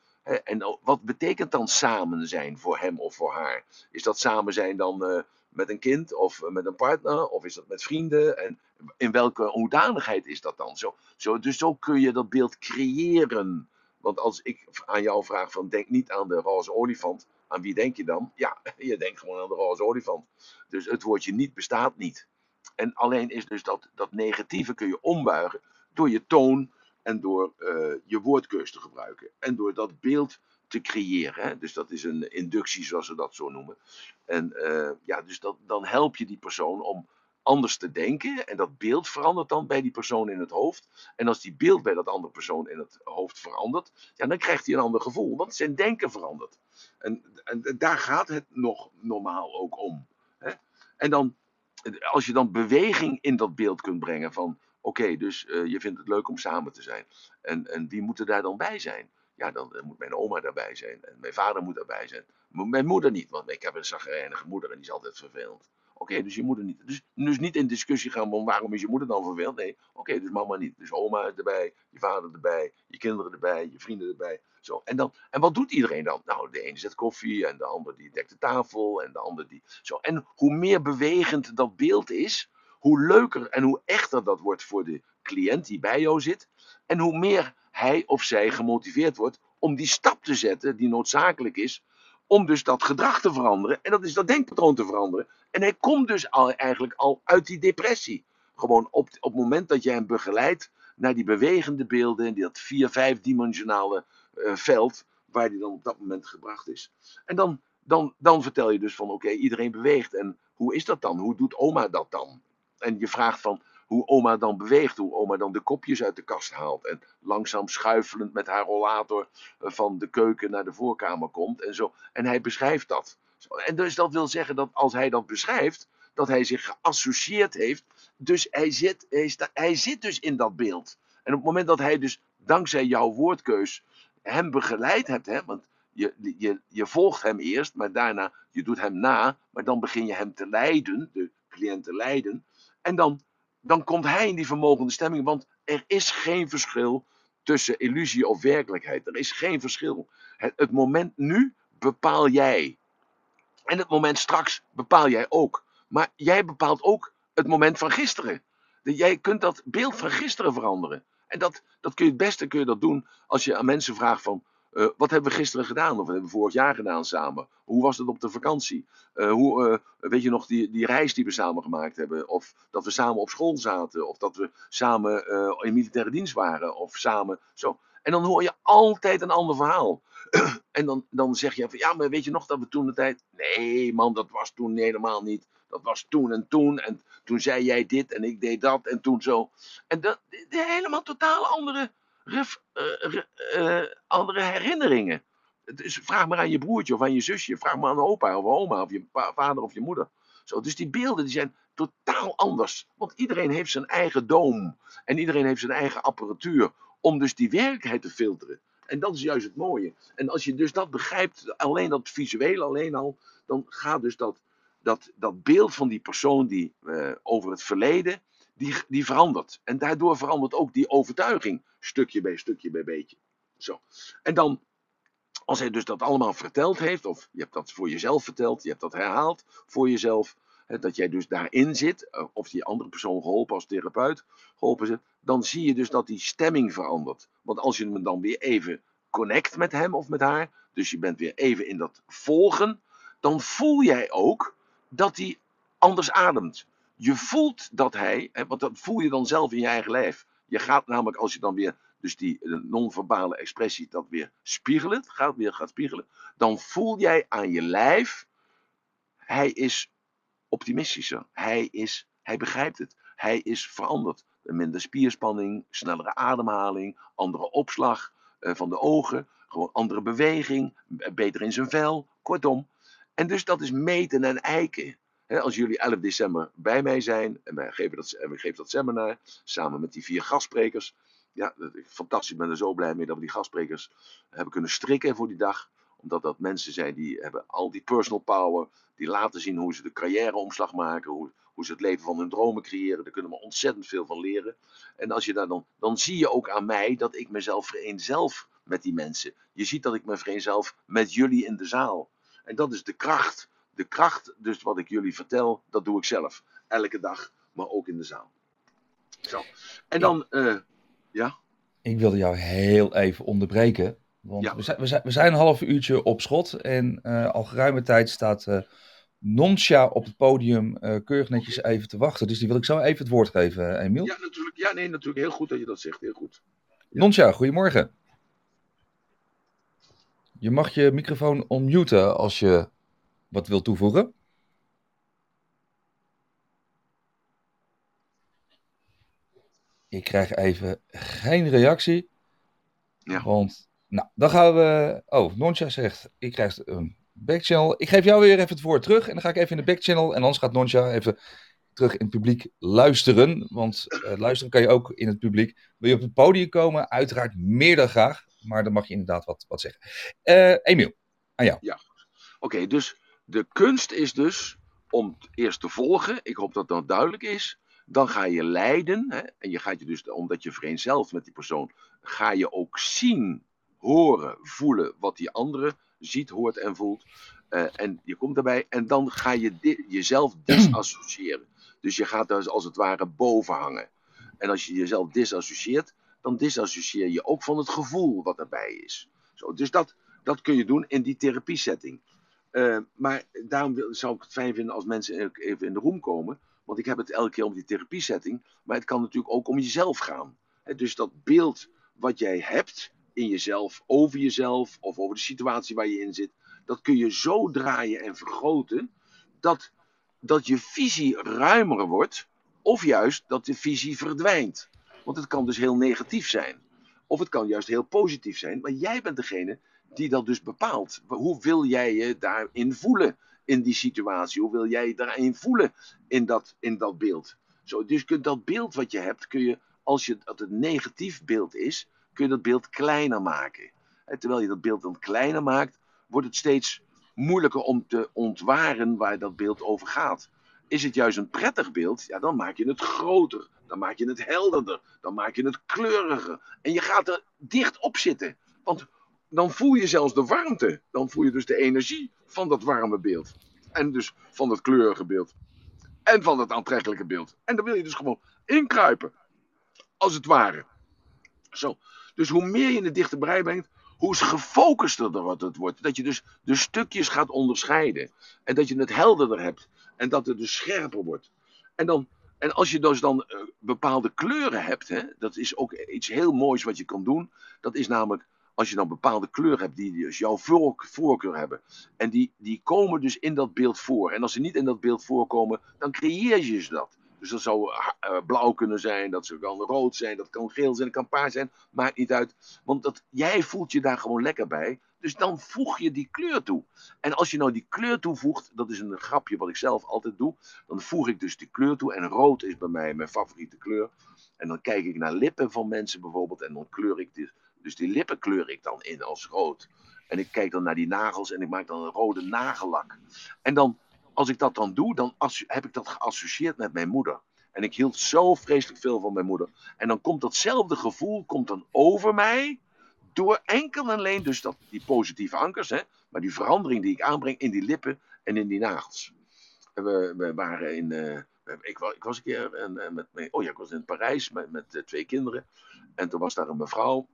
En wat betekent dan samen zijn voor hem of voor haar? Is dat samen zijn dan uh, met een kind of met een partner? Of is dat met vrienden? En in welke hoedanigheid is dat dan? Zo, zo, dus zo kun je dat beeld creëren. Want als ik aan jou vraag van denk niet aan de roze olifant, aan wie denk je dan? Ja, je denkt gewoon aan de roze olifant. Dus het woordje niet bestaat niet. En alleen is dus dat, dat negatieve kun je ombuigen door je toon en door uh, je woordkeus te gebruiken. En door dat beeld te creëren. Dus dat is een inductie, zoals we dat zo noemen. En eh, ja, dus dat, dan help je die persoon om anders te denken. En dat beeld verandert dan bij die persoon in het hoofd. En als die beeld bij dat andere persoon in het hoofd verandert, ja, dan krijgt hij een ander gevoel. Want zijn denken verandert. En, daar gaat het nog normaal ook om. Hè? En dan, als je dan beweging in dat beeld kunt brengen van. Oké, dus uh, je vindt het leuk om samen te zijn. En, en wie moet er daar dan bij zijn? Ja, dan uh, moet mijn oma daarbij zijn. En mijn vader moet daarbij zijn. Mijn moeder niet, want ik heb een zagrijnige moeder en die is altijd vervelend. Oké, dus je moeder niet. Dus, dus niet in discussie gaan van waarom is je moeder dan vervelend. Nee, oké, dus mama niet. Dus oma is erbij, je vader erbij, je kinderen erbij, je vrienden erbij. Zo. En, dan, en wat doet iedereen dan? Nou, de ene zet koffie en de ander die dekt de tafel en de ander die... Zo. En hoe meer bewegend dat beeld is, hoe leuker en hoe echter dat wordt voor de cliënt die bij jou zit. En hoe meer hij of zij gemotiveerd wordt om die stap te zetten die noodzakelijk is om dus dat gedrag te veranderen. En dat is dat denkpatroon te veranderen. En hij komt dus al, eigenlijk al uit die depressie. Gewoon op, op het moment dat je hem begeleidt naar die bewegende beelden, die dat vier, vijfdimensionale uh, veld, waar die dan op dat moment gebracht is. En dan, dan, dan vertel je dus van oké, iedereen beweegt. En hoe is dat dan? Hoe doet oma dat dan? En je vraagt van hoe oma dan beweegt, hoe oma dan de kopjes uit de kast haalt. En langzaam schuifelend met haar rollator eh, van de keuken naar de voorkamer komt en zo. En hij beschrijft dat. En dus dat wil zeggen dat als hij dat beschrijft, dat hij zich geassocieerd heeft. Dus hij zit, hij, hij zit dus in dat beeld. En op het moment dat hij dus dankzij jouw woordkeus hem begeleid hebt, hè, want je, je, je volgt hem eerst, maar daarna je doet hem na, maar dan begin je hem te leiden, de cliënt te leiden. En dan dan komt hij in die vermogende stemming. Want er is geen verschil tussen illusie of werkelijkheid. Er is geen verschil. Het, moment nu bepaal jij. En het moment straks bepaal jij ook. Maar jij bepaalt ook het moment van gisteren. Jij kunt dat beeld van gisteren veranderen. En dat, dat kun je het beste kun je dat doen als je aan mensen vraagt van... Uh, wat hebben we gisteren gedaan? Of wat hebben we vorig jaar gedaan samen? Hoe was het op de vakantie? Uh, hoe, uh, weet je nog die, die reis die we samen gemaakt hebben? Of dat we samen op school zaten? Of dat we samen in militaire dienst waren? Of samen zo. En dan hoor je altijd een ander verhaal. en dan, dan zeg je van ja, maar weet je nog dat we toen de tijd. Nee, man, dat was toen helemaal niet. Dat was toen en toen. En toen zei jij dit en ik deed dat en toen zo. En dat, helemaal totaal andere uh, uh, andere herinneringen. Vraag maar aan je broertje of aan je zusje. Vraag maar aan opa of oma of je vader of je moeder. Zo, dus die beelden die zijn totaal anders. Want iedereen heeft zijn eigen doom. En iedereen heeft zijn eigen apparatuur. Om dus die werkelijkheid te filteren. En dat is juist het mooie. En als je dus dat begrijpt, alleen dat visuele alleen al. Dan gaat dus dat, dat, dat beeld van die persoon die uh, over het verleden die, die verandert. En daardoor verandert ook die overtuiging, stukje bij stukje bij beetje. Zo. En dan, als hij dus dat allemaal verteld heeft, of je hebt dat voor jezelf verteld, je hebt dat herhaald voor jezelf, dat jij dus daarin zit, eh, of die andere persoon geholpen als therapeut geholpen zit, dan zie je dus dat die stemming verandert. Want als je hem dan weer even connect met hem of met haar, dus je bent weer even in dat volgen, dan voel jij ook dat hij anders ademt je voelt dat hij, want dat voel je dan zelf in je eigen lijf. Je gaat namelijk, als je dan weer, dus die non-verbale expressie, dat weer spiegelen, gaat weer gaat spiegelen, dan voel jij aan je lijf, hij is optimistischer. Hij, is, hij begrijpt het. Hij is veranderd. Minder spierspanning, snellere ademhaling, andere opslag eh, van de ogen, gewoon andere beweging, beter in zijn vel, kortom. En dus dat is meten en eiken als jullie 11 december bij mij zijn en wij geven dat, we dat seminar samen met die vier gastsprekers. Ja, fantastisch. Ik ben er zo blij mee dat we die gastsprekers hebben kunnen strikken voor die dag. Omdat dat mensen zijn die hebben al die personal power. Die laten zien hoe ze de carrièreomslag maken. Hoe, hoe ze het leven van hun dromen creëren. Daar kunnen we ontzettend veel van leren. En als je daar dan, dan zie je ook aan mij dat ik mezelf vereenzelf met die mensen. Je ziet dat ik me vereenzelf met jullie in de zaal. En dat is de kracht de kracht, dus wat ik jullie vertel, dat doe ik zelf. Elke dag, maar ook in de zaal. Zo. En dan, uh, ja? Ik wilde jou heel even onderbreken. Want ja. we, zijn, we, zijn, we zijn een half uurtje op schot. En uh, al geruime tijd staat uh, Nonsja op het podium keurig netjes even te wachten. Dus die wil ik zo even het woord geven, Emiel. Ja, natuurlijk. Ja, nee, natuurlijk. Heel goed dat je dat zegt. Heel goed. Ja. Nonsja, goedemorgen. Je mag je microfoon onmuten als je wat wilt toevoegen. Ik krijg even geen reactie. Ja. Want, nou, dan gaan we. Oh, Noncha zegt: Ik krijg een backchannel. Ik geef jou weer even het woord terug. En dan ga ik even in de backchannel. En anders gaat Noncha even terug in het publiek luisteren. Want eh, luisteren kan je ook in het publiek. Wil je op het podium komen? Uiteraard meer dan graag. Maar dan mag je inderdaad wat, wat zeggen. Eh Emiel, aan jou. Oké, dus de kunst is dus om eerst te volgen. Ik hoop dat dat duidelijk is. Dan ga je leiden. Hè, en je gaat je dus, omdat je vereenzelft met die persoon, ga je ook zien, horen, voelen wat die andere ziet, hoort en voelt. Eh, en je komt daarbij en dan ga je di- jezelf disassociëren. Dus je gaat dus als het ware boven hangen. En als je jezelf disassocieert, dan disassocieer je ook van het gevoel wat erbij is. Zo, dus dat, dat kun je doen in die therapiesetting. Eh, maar daarom zou ik het fijn vinden als mensen even in de room komen. Want ik heb het elke keer om die therapiesetting. Maar het kan natuurlijk ook om jezelf gaan. Dus dat beeld wat jij hebt in jezelf, over jezelf of over de situatie waar je in zit. Dat kun je zo draaien en vergroten. Dat, dat je visie ruimer wordt. Of juist dat de visie verdwijnt. Want het kan dus heel negatief zijn. Of het kan juist heel positief zijn. Maar jij bent degene die dat dus bepaalt. Hoe wil jij je daarin voelen in die situatie? Hoe wil jij je daarin voelen in dat, in dat beeld? Zo, dus kun, dat beeld wat je hebt, kun je, als je, dat het negatief beeld is, kun je dat beeld kleiner maken. En terwijl je dat beeld dan kleiner maakt, wordt het steeds moeilijker om te ontwaren waar dat beeld over gaat. Is het juist een prettig beeld, ja, dan maak je het groter. Dan maak je het helderder. Dan maak je het kleuriger. En je gaat er dicht op zitten. Want dan voel je zelfs de warmte. Dan voel je dus de energie van dat warme beeld. En dus van dat kleurige beeld. En van het aantrekkelijke beeld. En dan wil je dus gewoon inkruipen. Als het ware. Zo. Dus hoe meer je in de dichterbij brengt, hoe gefocuster er het wordt. Dat je dus de stukjes gaat onderscheiden. En dat je het helderder hebt. En dat het dus scherper wordt. En, dan, en als je dus dan eh, bepaalde kleuren hebt, hè, dat is ook iets heel moois wat je kan doen. Dat is namelijk, als je dan bepaalde kleuren hebt die dus jouw voork- voorkeur hebben. En die, die komen dus in dat beeld voor. En als ze niet in dat beeld voorkomen, dan creëer je ze dat. Dus dat zou eh, blauw kunnen zijn, dat kan rood zijn, dat kan geel zijn, dat kan paars zijn. Maakt niet uit. Want dat, jij voelt je daar gewoon lekker bij. Dus dan voeg je die kleur toe. En als je nou die kleur toevoegt, dat is een grapje wat ik zelf altijd doe. Dan voeg ik dus die kleur toe. En rood is bij mij mijn favoriete kleur. En dan kijk ik naar lippen van mensen bijvoorbeeld. En dan kleur ik die, dus die lippen kleur ik dan in als rood. En ik kijk dan naar die nagels en ik maak dan een rode nagellak. En dan, als ik dat dan doe, dan heb ik dat geassocieerd met mijn moeder. En ik hield zo vreselijk veel van mijn moeder. En dan komt datzelfde gevoel komt dan over mij. Door enkel en alleen dus dat, die positieve ankers. Hè, maar die verandering die ik aanbreng in die lippen en in die nagels. We, we waren in... eh, ik, was, ik was een keer en, en met, oh ja, ik was in Parijs met, met eh, twee kinderen. En toen was daar een mevrouw.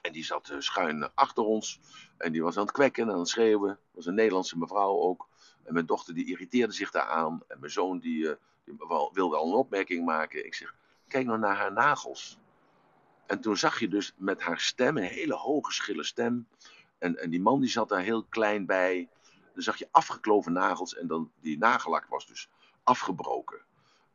En die zat eh, schuin achter ons. En die was aan het kwekken en aan het schreeuwen. Dat was een Nederlandse mevrouw ook. En mijn dochter die irriteerde zich daaraan. En mijn zoon die, eh, die wilde al een opmerking maken. Ik zeg, kijk nou naar haar nagels. En toen zag je dus met haar stem, een hele hoge schille stem. En, en die man die zat daar heel klein bij. Dan zag je afgekloven nagels. En dan, die nagellak was dus afgebroken.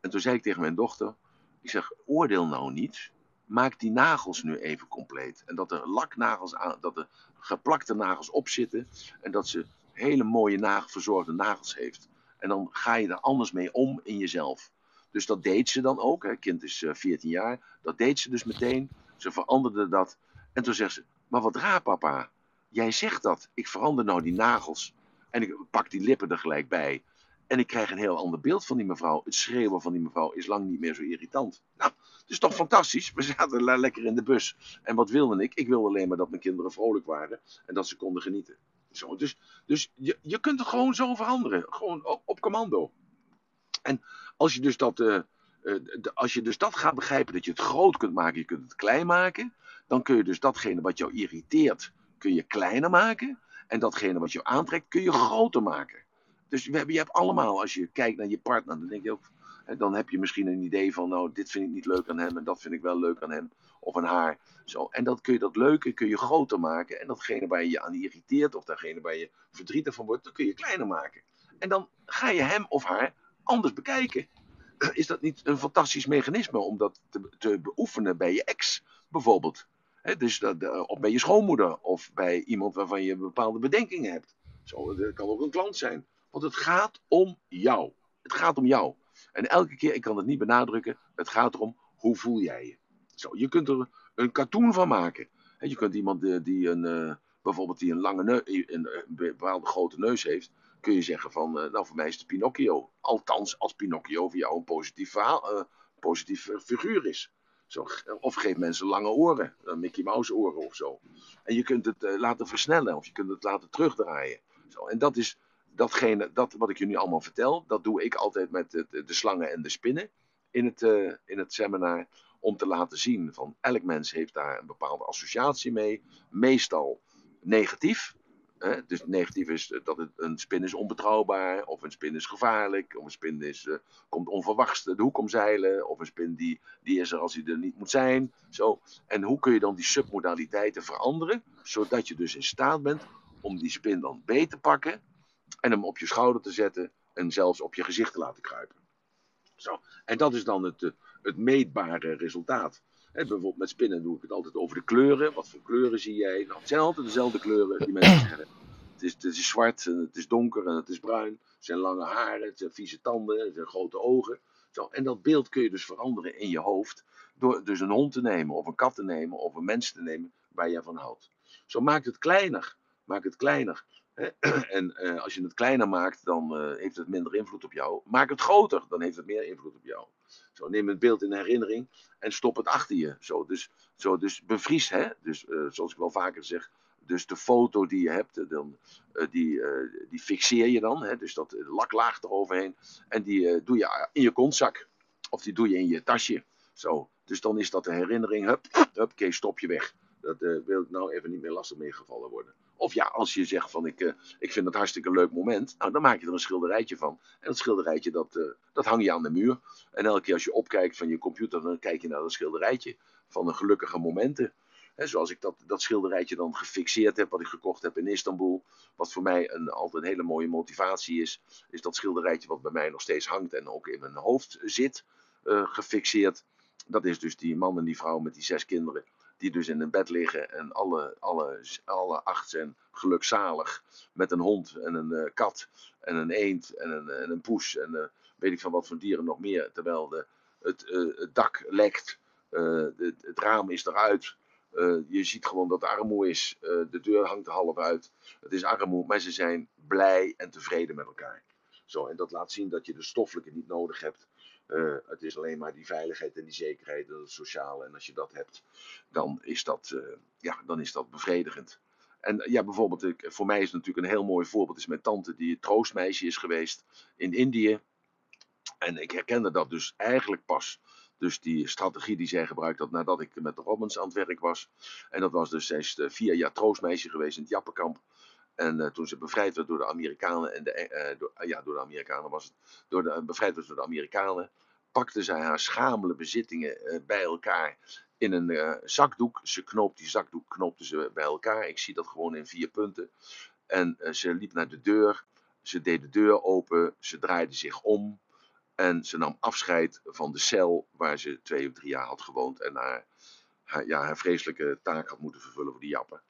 En toen zei ik tegen mijn dochter. Ik zeg, oordeel nou niet. Maak die nagels nu even compleet. En dat er laknagels aan, dat er geplakte nagels op zitten. En dat ze hele mooie verzorgde nagels heeft. En dan ga je er anders mee om in jezelf. Dus dat deed ze dan ook. Het kind is eh, 14 jaar. Dat deed ze dus meteen. Ze veranderde dat. En toen zegt ze: Maar wat raar, papa. Jij zegt dat. Ik verander nou die nagels. En ik pak die lippen er gelijk bij. En ik krijg een heel ander beeld van die mevrouw. Het schreeuwen van die mevrouw is lang niet meer zo irritant. Nou, het is toch fantastisch. We zaten le- lekker in de bus. En wat wilde ik? Ik wilde alleen maar dat mijn kinderen vrolijk waren. En dat ze konden genieten. Zo, dus dus je, je kunt het gewoon zo veranderen. Gewoon op, op commando. En als je, dus dat, de- als je dus dat gaat begrijpen, dat je het groot kunt maken, je kunt het klein maken, dan kun je dus datgene wat jou irriteert, kun je kleiner maken. En datgene wat jou aantrekt, kun je groter maken. Dus we hebben, je hebt allemaal, als je kijkt naar je partner, dan denk je ook, dan heb je misschien een idee van, nou, dit vind ik niet leuk aan hem en dat vind ik wel leuk aan hem of aan haar. Zo. En dan kun je dat leuke kun je groter maken. En datgene waar je je aan irriteert of datgene waar je verdrietig van wordt, dat kun je kleiner maken. En dan ga je hem of haar anders bekijken. Is dat niet een fantastisch mechanisme om dat te, te beoefenen bij je ex, bijvoorbeeld? dus dat, of bij je schoonmoeder of bij iemand waarvan je bepaalde bedenkingen hebt. Zo, dat kan ook een klant zijn. Want het gaat om jou. Het gaat om jou. En elke keer, ik kan het niet benadrukken, het gaat erom hoe voel jij je. Zo, je kunt er een cartoon van maken. Je kunt iemand eh, die een, uh, bijvoorbeeld die een lange neus, een, bepaalde grote neus heeft, kun je zeggen van, nou voor mij is het Pinocchio. Althans, als Pinocchio voor jou een positief, verhaal, figuur is. Zo, of geef mensen lange oren, Mickey Mouse oren of zo. En je kunt het laten versnellen of je kunt het laten terugdraaien. Zo, en dat is datgene, dat wat ik nu allemaal vertel, dat doe ik altijd met de, slangen en de spinnen in het, uh, in het seminar. Om te laten zien van elk mens heeft daar een bepaalde associatie mee. Meestal negatief. Hè? Dus negatief is dat een spin is onbetrouwbaar, of een spin is gevaarlijk, of een spin is, uh, komt onverwachts de hoek omzeilen, of een spin die, die is er als hij er niet moet zijn. Zo. En hoe kun je dan die submodaliteiten veranderen, zodat je dus in staat bent om die spin dan beet te pakken en hem op je schouder te zetten en zelfs op je gezicht te laten kruipen. Zo. En dat is dan het, eh, het meetbare resultaat. He, bijvoorbeeld met spinnen doe ik het altijd over de kleuren. Wat voor kleuren zie jij? Nou, het zijn altijd dezelfde kleuren die mensen zeggen. Het is, het is zwart, en het is donker en het is bruin. Het zijn lange haren, het zijn vieze tanden, het zijn grote ogen. Zo. En dat beeld kun je dus veranderen in je hoofd. Door dus een hond te nemen, of een kat te nemen, of een mens te nemen waar je van houdt. Zo maak het kleiner. Maak het kleiner. En uh, als je het kleiner maakt, dan uh, heeft het minder invloed op jou. Maak het groter, dan heeft het meer invloed op jou. Zo, neem het beeld in herinnering en stop het achter je. Zo, dus, zo, dus bevries, hè? Dus, uh, zoals ik wel vaker zeg, dus de foto die je hebt, dan, die, die fixeer je dan. Hè? Dus dat laklaag eroverheen. En die doe je in je kontzak. Of die doe je in je tasje. Zo, dus dan is dat de herinnering. Hup, hup, stop je weg. Dat wil ik nou even niet meer lastig meegevallen worden. Of ja, als je zegt van ik, uh, ik vind het hartstikke leuk moment, nou, dan maak je er een schilderijtje van. En dat schilderijtje dat, uh, dat hang je aan de muur. En elke keer als je opkijkt van je computer, dan kijk je naar dat schilderijtje van een gelukkige momenten. Zoals ik dat, dat schilderijtje dan gefixeerd heb, wat ik gekocht heb in Istanbul. Wat voor mij een, altijd een hele mooie motivatie is. Is dat schilderijtje wat bij mij nog steeds hangt en ook in mijn hoofd zit, uh, gefixeerd. Dat is dus die man en die vrouw met die zes kinderen die dus in een bed liggen en alle, alle, alle acht zijn gelukzalig met een hond en een uh, kat en een eend en een, en een poes en uh, weet ik van wat voor dieren nog meer. Terwijl de, het, uh, het dak lekt, het, het, raam is eruit. je ziet gewoon dat er armoe is. de deur hangt er half uit. Het is armoe, maar ze zijn blij en tevreden met elkaar. Zo, en dat laat zien dat je de stoffelijke niet nodig hebt. Uh, het is alleen maar die veiligheid en die zekerheid en het sociale. En als je dat hebt, dan is dat, uh, ja, dan is dat bevredigend. En ja, bijvoorbeeld, ik, voor mij is het natuurlijk een heel mooi voorbeeld. is mijn tante die troostmeisje is geweest in Indië. En ik herkende dat dus eigenlijk pas. Dus die strategie die zij gebruikt had nadat ik met de Robbins aan het werk was. En dat was dus, zij is vier jaar troostmeisje geweest in het Jappenkamp. En uh, toen ze bevrijd werd door de Amerikanen, en de, uh, door, uh, ja, door de Amerikanen was het, door de, bevrijd werd door de Amerikanen, pakte zij haar schamele bezittingen bij elkaar in een zakdoek. Ze knoopt die zakdoek knoopte ze bij elkaar. Ik zie dat gewoon in vier punten. En ze liep naar de deur. Ze deed de deur open. Ze draaide zich om. En ze nam afscheid van de cel waar ze twee of drie jaar had gewoond. En haar, haar, ja, haar vreselijke taak had moeten vervullen voor die jappen.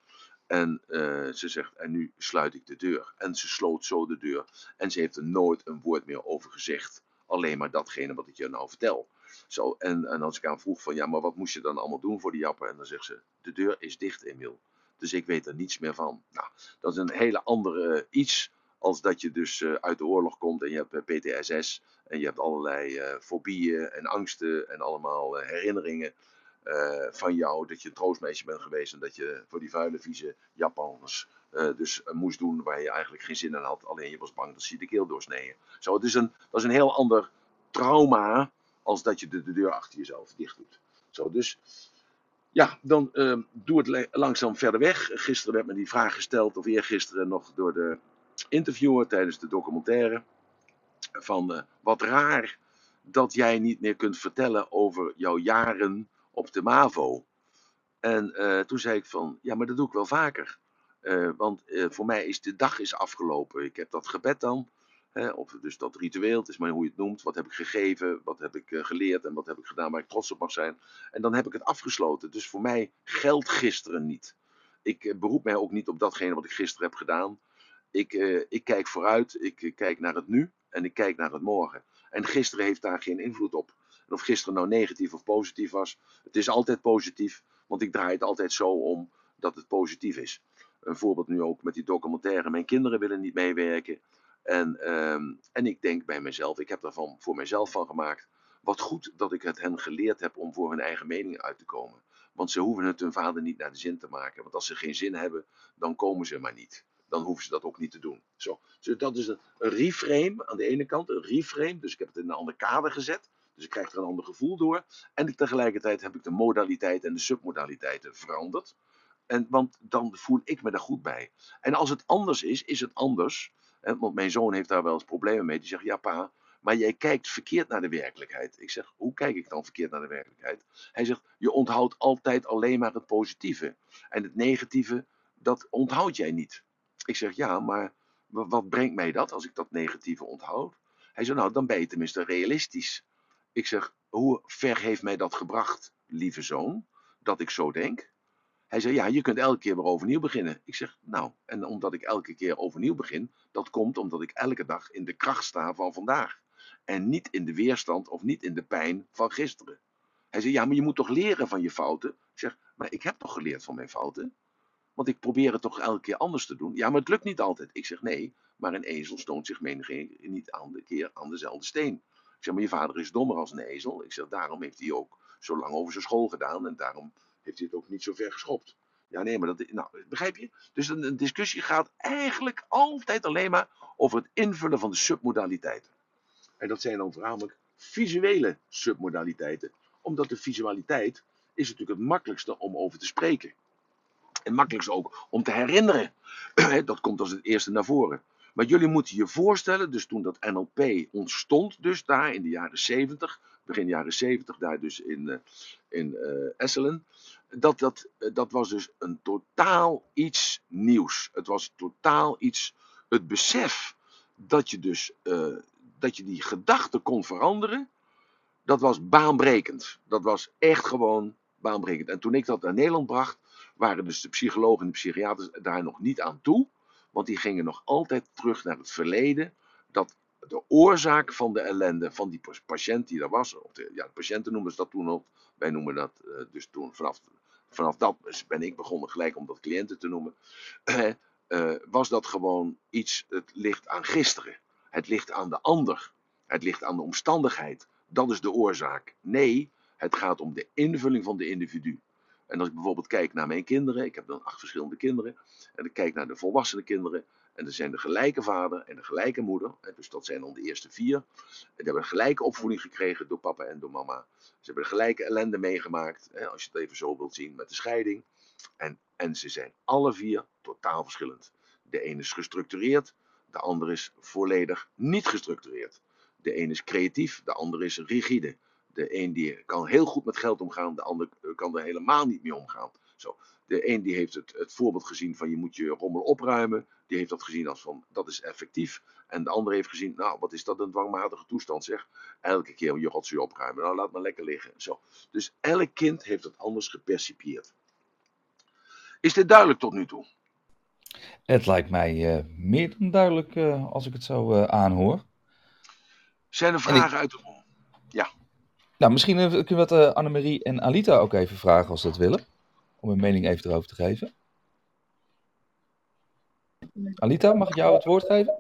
En uh, ze zegt, en nu sluit ik de deur. En ze sloot zo de deur. En ze heeft er nooit een woord meer over gezegd. Alleen maar datgene wat ik je nou vertel. Zo, en, en als ik aan vroeg van, ja, maar wat moest je dan allemaal doen voor die jappen? En dan zegt ze, de deur is dicht, Emiel. Dus ik weet er niets meer van. Nou, dat is een hele andere uh, iets als dat je dus uh, uit de oorlog komt en je hebt PTSS. En je hebt allerlei fobieën en angsten en allemaal herinneringen. Uh, van jou dat je een troostmeisje bent geweest en dat je voor die vuile, vieze Japanners uh, dus uh, moest doen waar je eigenlijk geen zin in had. Alleen je was bang dat ze je de keel doorsneden. Zo, het is een, dat is een heel ander trauma als dat je de, de deur achter jezelf dicht doet. Zo, dus ja, dan doe het langzaam verder weg. Gisteren werd me die vraag gesteld, of eergisteren nog door de interviewer tijdens de documentaire. Van wat raar dat jij niet meer kunt vertellen over jouw jaren op de MAVO. En eh, toen zei ik van, ja, maar dat doe ik wel vaker. Eh, want eh, voor mij is de dag is afgelopen. Ik heb dat gebed dan, hè, of dus dat ritueel, het is maar hoe je het noemt. Wat heb ik gegeven, wat heb ik geleerd en wat heb ik gedaan waar ik trots op mag zijn. En dan heb ik het afgesloten. Dus voor mij geldt gisteren niet. Ik beroep mij ook niet op datgene wat ik gisteren heb gedaan. Ik, ik kijk vooruit, ik kijk naar het nu en ik kijk naar het morgen. En gisteren heeft daar geen invloed op. En of gisteren nou negatief of positief was, het is altijd positief, want ik draai het altijd zo om dat het positief is. Een voorbeeld nu ook met die documentaire. Mijn kinderen willen niet meewerken. En, ehm, en ik denk bij mezelf, ik heb daarvan voor mezelf van gemaakt. Wat goed dat ik het hen geleerd heb om voor hun eigen mening uit te komen. Want ze hoeven het hun vader niet naar de zin te maken. Want als ze geen zin hebben, dan komen ze maar niet dan hoeven ze dat ook niet te doen. Zo. Dus dat is een, reframe aan de ene kant, een reframe. Dus ik heb het in een ander kader gezet. Dus ik krijg er een ander gevoel door. En tegelijkertijd heb ik de modaliteit en de submodaliteiten veranderd. En, want dan voel ik me daar goed bij. En als het anders is, is het anders. Want mijn zoon heeft daar wel eens problemen mee. Die zegt, ja pa, maar jij kijkt verkeerd naar de werkelijkheid. Ik zeg, hoe kijk ik dan verkeerd naar de werkelijkheid? Hij zegt, je onthoudt altijd alleen maar het positieve. En het negatieve, dat onthoud jij niet. Ik zeg, ja, maar wat brengt mij dat als ik dat negatieve onthoud? Hij zei, nou, dan ben je tenminste realistisch. Ik zeg, hoe ver heeft mij dat gebracht, lieve zoon, dat ik zo denk? Hij zei, ja, je kunt elke keer weer overnieuw beginnen. Ik zeg, nou, en omdat ik elke keer overnieuw begin, dat komt omdat ik elke dag in de kracht sta van vandaag. En niet in de weerstand of niet in de pijn van gisteren. Hij zei, ja, maar je moet toch leren van je fouten? Ik zeg, maar ik heb toch geleerd van mijn fouten? Want ik probeer het toch elke keer anders te doen. Ja, maar het lukt niet altijd. Ik zeg nee, maar een ezel stoont zich menig niet aan de keer aan dezelfde steen. Zeg, maar je vader is dommer als een ezel. Ik zeg, daarom heeft hij ook zo lang over zijn school gedaan en daarom heeft hij het ook niet zo ver geschopt. Ja, nee, maar dat, nou, begrijp je? Dus een, een discussie gaat eigenlijk altijd alleen maar over het invullen van de submodaliteiten. En dat zijn dan voornamelijk visuele submodaliteiten. Omdat de visualiteit is natuurlijk het makkelijkste om over te spreken. En makkelijkst ook om te herinneren. dat komt als het eerste naar voren. Maar jullie moeten je voorstellen, dus toen dat NLP ontstond, dus daar in de jaren 70, begin jaren 70, daar dus in, uh, in uh, Esselen, dat, dat, uh, dat was dus een totaal iets nieuws. Het was totaal iets, het besef dat je dus, dat je die gedachten kon veranderen, dat was baanbrekend. Dat was echt gewoon baanbrekend. En toen ik dat naar Nederland bracht, waren dus de psychologen en de psychiaters daar nog niet aan toe. Want die gingen nog altijd terug naar het verleden. Dat de oorzaak van de ellende van die patiënt die er was. De, ja, de patiënten noemen ze dat toen al. Wij noemen dat uh, dus toen vanaf, vanaf dat ben ik begonnen gelijk om dat cliënten te noemen. Uh, was dat gewoon iets, het ligt aan gisteren. Het ligt aan de ander. Het ligt aan de omstandigheid. Dat is de oorzaak. Nee, het gaat om de invulling van de individu. En als ik bijvoorbeeld kijk naar mijn kinderen, ik heb dan acht verschillende kinderen, en ik kijk naar de volwassene kinderen, en er zijn de gelijke vader en de gelijke moeder, dus dat zijn dan de eerste vier. En die hebben een gelijke opvoeding gekregen door papa en door mama. Ze hebben de gelijke ellende meegemaakt, als je het even zo wilt zien, met de scheiding. En, en ze zijn alle vier totaal verschillend. De ene is gestructureerd, de andere is volledig niet gestructureerd. De ene is creatief, de andere is rigide. De een die kan heel goed met geld omgaan, de ander eh, kan er helemaal niet mee omgaan. Zo. De een die heeft het, het voorbeeld gezien van je moet je rommel opruimen. Die heeft dat gezien als van dat is effectief. En de ander heeft gezien, nou wat is dat een dwangmatige toestand zeg. Elke keer je rotzooi opruimen, nou laat maar lekker liggen. Zo. Dus elk kind heeft het anders gepercipieerd. Is dit duidelijk tot nu toe? Het lijkt mij uh, meer dan duidelijk uh, als ik het zo uh, aanhoor. Zijn er vragen ik... uit de. Nou, misschien kunnen we dat uh, Annemarie en Alita ook even vragen als ze dat willen. Om een mening even erover te geven. Alita, mag ik jou het woord geven?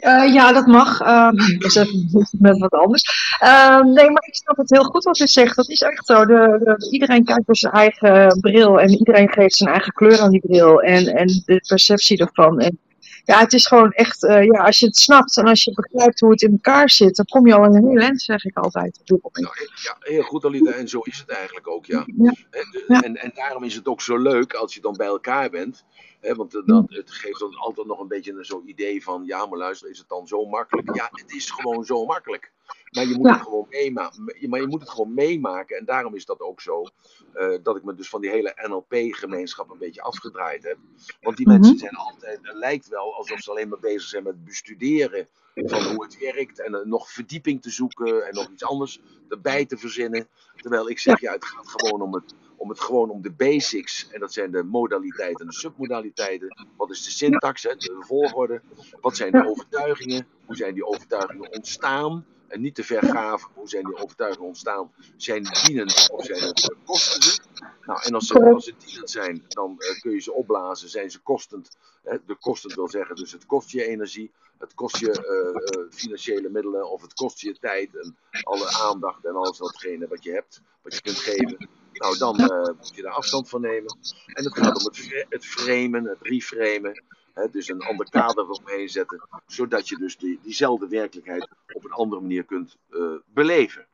Uh, ja, dat mag. Dat is even met wat anders. Uh, nee, maar ik snap het heel goed wat u zegt. Dat is echt zo. De, de, iedereen kijkt door zijn eigen bril en iedereen geeft zijn eigen kleur aan die bril en, en de perceptie ervan. En ja, het is gewoon echt, uh, ja, als je het snapt en als je begrijpt hoe het in elkaar zit, dan kom je al in een heel eind, zeg ik altijd. Nou, ja, heel goed Alida, en zo is het eigenlijk ook, ja. ja. En, en, en, daarom is het ook zo leuk als je dan bij elkaar bent. Want dat, het geeft dan altijd nog een beetje zo'n idee van, ja, maar luister, is het dan zo makkelijk? Ja, het is gewoon zo makkelijk. Maar je moet, Ja. het, gewoon meemaken, maar je moet het gewoon meemaken. En daarom is dat ook zo, eh, dat ik me dus van die hele NLP-gemeenschap een beetje afgedraaid heb. Want die Mhm. mensen zijn altijd, het lijkt wel alsof ze alleen maar bezig zijn met bestuderen van hoe het werkt. En eh, nog verdieping te zoeken en nog iets anders erbij te verzinnen. Terwijl ik zeg, ja, het gaat gewoon om het, om het gewoon om de basics. En dat zijn de modaliteiten en de submodaliteiten. Wat is de syntax, de volgorde? Wat zijn de overtuigingen? Hoe zijn die overtuigingen ontstaan? En niet te ver graven, hoe zijn die overtuigingen ontstaan? Zijn die dienend of zijn het kostende? Nou, en als ze, als ze dienend zijn, dan eh, kun je ze opblazen. Zijn ze kostend? Hè? De kostend wil zeggen, dus het kost je energie, het kost je eh, eh, financiële middelen of het kost je tijd en alle aandacht en alles datgene wat je hebt, wat je kunt geven. Nou, dan eh, moet je daar afstand van nemen. En het gaat om het, het framen, het reframen. Hè? Dus een ander kader omheen zetten, zodat je dus die, diezelfde werkelijkheid op een andere manier kunt eh, beleven.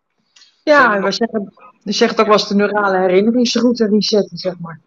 Ja, en we zeggen, je zegt ook wel eens de neurale herinneringsroute resetten, zeg maar.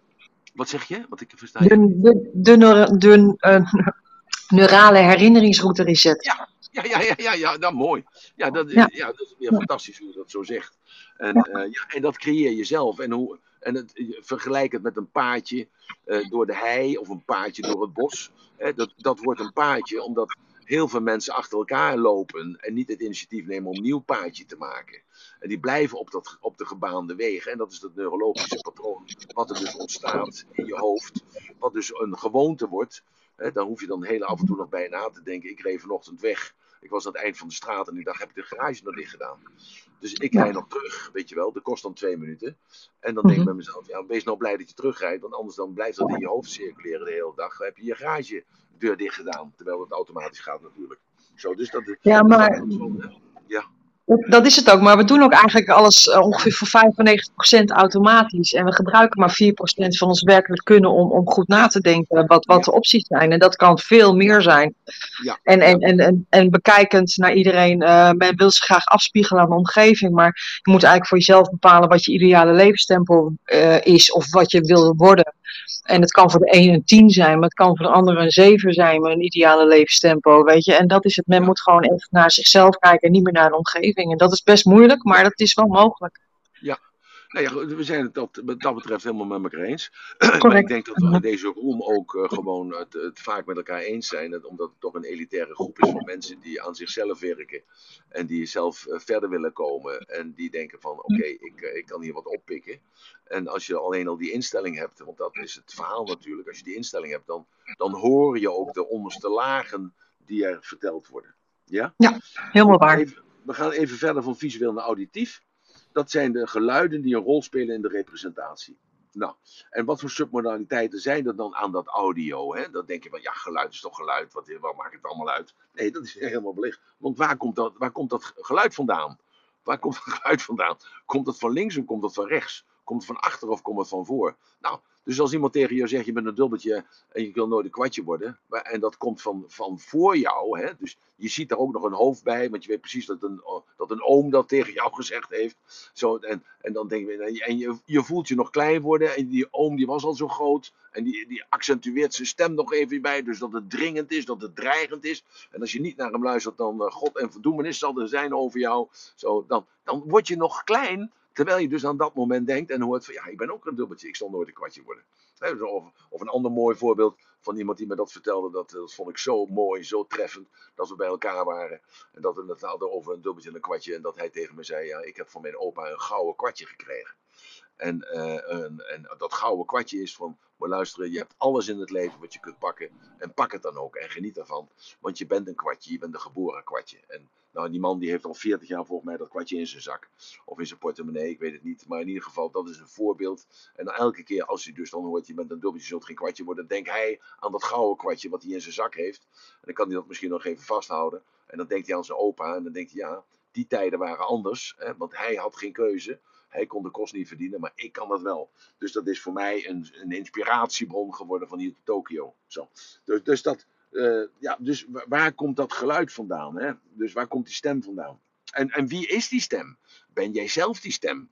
Wat zeg je? Want ik versta. De, de, de eh, neurale herinneringsroute resetten. Ja, ja, ja, ja, ja, nou mooi. Ja, dat, Ja. ja. dat is weer Ja. fantastisch hoe je dat zo zegt. En, ja. ja, en dat creëer je zelf. En, hoe, en het, vergelijk het met een paadje eh, door de hei of een paadje door het bos. Dat, dat wordt een paadje omdat heel veel mensen achter elkaar lopen en niet het initiatief nemen om een nieuw paadje te maken. En die blijven op, dat, op de gebaande wegen. En dat is het neurologische patroon wat er dus ontstaat in je hoofd. Wat dus een gewoonte wordt. Dan hoef je dan heel af en toe nog bij na te denken. Ik reed vanochtend weg. Ik was aan het eind van de straat en ik dacht, heb ik de garage nog dicht gedaan? Dus ik rijd nog terug, weet je wel. Dat kost dan twee minuten. En dan denk ik Mhm. bij mezelf, ja, wees nou blij dat je terugrijdt. Want anders dan blijft dat in je hoofd circuleren de hele dag. Dan heb je je garagedeur dicht gedaan. Terwijl het automatisch gaat natuurlijk. Zo, dus dat, Ja, maar ja. Dat, is het ook. Maar we doen ook eigenlijk alles eh, ongeveer voor 95% automatisch. En we gebruiken maar 4% van ons werkelijk kunnen om, om goed na te denken wat, wat de opties zijn. En dat kan veel meer zijn. Ja. En, en, en, en, en bekijkend naar iedereen, eh, men wil zich graag afspiegelen aan de omgeving. Maar je moet eigenlijk voor jezelf bepalen wat je ideale levenstempo eh, is of wat je wil worden. En het kan voor de ene een 10 zijn, maar het kan voor de andere een 7 zijn met een ideale levenstempo, weet je. En dat is het, men moet gewoon echt naar zichzelf kijken en niet meer naar de omgeving. En dat is best moeilijk, maar dat is wel mogelijk. Nou ja, we zijn het dat, wat dat betreft helemaal met elkaar eens. maar ik denk dat we in deze room ook eh, gewoon het, het vaak met elkaar eens zijn. Dat- omdat het toch een elitaire groep is van mensen die aan zichzelf werken. En die zelf eh, verder willen komen. En die denken van oké, ik, eh, ik kan hier wat oppikken. En als je alleen al die instelling hebt, want dat is het verhaal natuurlijk. Als je die instelling hebt, dan, dan hoor je ook de onderste lagen die er verteld worden. Ja? Helemaal waar. Even- we gaan even verder van visueel naar auditief. Dat zijn de geluiden die een rol spelen in de representatie. Nou, en wat voor submodaliteiten zijn er dan aan dat audio? Hè? Dan denk je van, ja, geluid is toch geluid, wat, maakt het allemaal uit? Nee, dat is helemaal belicht. Want waar komt, dat, waar komt dat geluid vandaan? Waar komt het geluid vandaan? Komt het van links of komt het van rechts? Komt van achter of komt het van voor? Nou, dus als iemand tegen je zegt, je bent een dubbeltje en je wil nooit een kwartje worden. En dat komt van, van voor jou. Hè? Dus je ziet er ook nog een hoofd bij, want je weet precies dat een, dat een oom dat tegen jou gezegd heeft. Zo, en, en dan denk je, en je, je voelt je nog klein worden. En die oom die was al zo groot. En die, die accentueert zijn stem nog even bij. Dus dat het dringend is, dat het dreigend is. En als je niet naar hem luistert, dan uh, God en verdoemenis zal er zijn over jou. Zo, dan, dan word je nog klein. Terwijl je dus aan dat moment denkt en hoort van ja, ik ben ook een dubbeltje, ik zal nooit een kwartje worden. Of, of een ander mooi voorbeeld van iemand die me dat vertelde, dat, dat vond ik zo mooi, zo treffend, dat we bij elkaar waren. En dat we het hadden over een dubbeltje en een kwartje. En dat hij tegen me zei, ja, ik heb van mijn opa een gouden kwartje gekregen. En, en, en, dat gouden kwartje is van, maar luisteren, je hebt alles in het leven wat je kunt pakken. En pak het dan ook en geniet ervan. Want je bent een kwartje, je bent een geboren kwartje. En nou, die man die heeft al 40 jaar volgens mij dat kwartje in zijn zak. Of in zijn portemonnee, ik weet het niet. Maar in ieder geval, dat is een voorbeeld. En elke keer als hij dus dan hoort, je bent een dubbeltje, zult geen kwartje worden. Denkt hij aan dat gouden kwartje wat hij in zijn zak heeft. En dan kan hij dat misschien nog even vasthouden. En dan denkt hij aan zijn opa. En dan denkt hij, ja, die tijden waren anders. Hè, want hij had geen keuze. Hij kon de kost niet verdienen, maar ik kan dat wel. Dus dat is voor mij een, een inspiratiebron geworden van hier te Tokio. Zo. Dus, dus, dat, uh, ja, dus waar komt dat geluid vandaan? Hè? Dus waar komt die stem vandaan? En, en wie is die stem? Ben jij zelf die stem?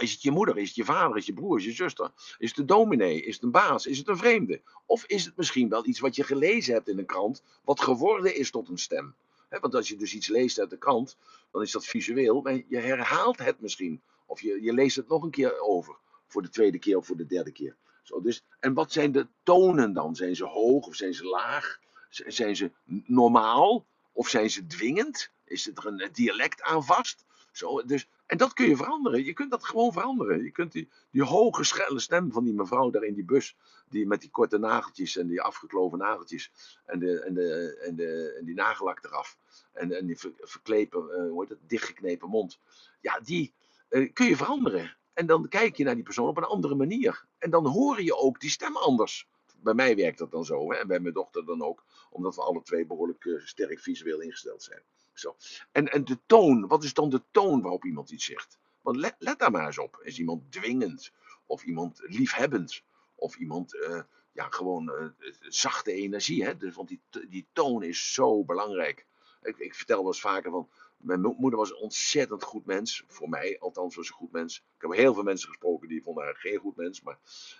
Is het je moeder? Is het je vader? Is het je broer? Is het je zuster? Is het de dominee? Is het een baas? Is het een vreemde? Of is het misschien wel iets wat je gelezen hebt in een krant, wat geworden is tot een stem? Want als je dus iets leest uit de krant, dan is dat visueel, maar je herhaalt het misschien. Of je, je leest het nog een keer over, voor de tweede keer of voor de derde keer. Zo, dus, en wat zijn de tonen dan? Zijn ze hoog of zijn ze laag? Zijn ze normaal of zijn ze dwingend? Is er een dialect aan vast? Zo, dus, en dat kun je veranderen. Je kunt dat gewoon veranderen. Je kunt die, die hoge, schelle stem van die mevrouw daar in die bus, die met die korte nageltjes en die afgekloven nageltjes en, de, en, de, en, de, en die nagellak eraf en, en die ver- verklepen, eh, hoe heet het, dichtgeknepen mond. Ja, die eh, kun je veranderen. En dan kijk je naar die persoon op een andere manier. En dan hoor je ook die stem anders. Bij mij werkt dat dan zo, hè? en bij mijn dochter dan ook, omdat we alle twee behoorlijk eh, sterk visueel ingesteld zijn. Zo. En, en de toon, wat is dan de toon waarop iemand iets zegt? Want let, daar maar eens op. Is iemand dwingend? Of iemand liefhebbend? Of iemand, eh, ja, gewoon eh, zachte energie, hè? Dus, want die, die toon is zo belangrijk. Ik, ik vertel wel eens vaker van, mijn mo- moeder was een ontzettend goed mens. Voor mij, althans, was ze een goed mens. Ik heb heel veel mensen gesproken die vonden haar geen goed mens. Maar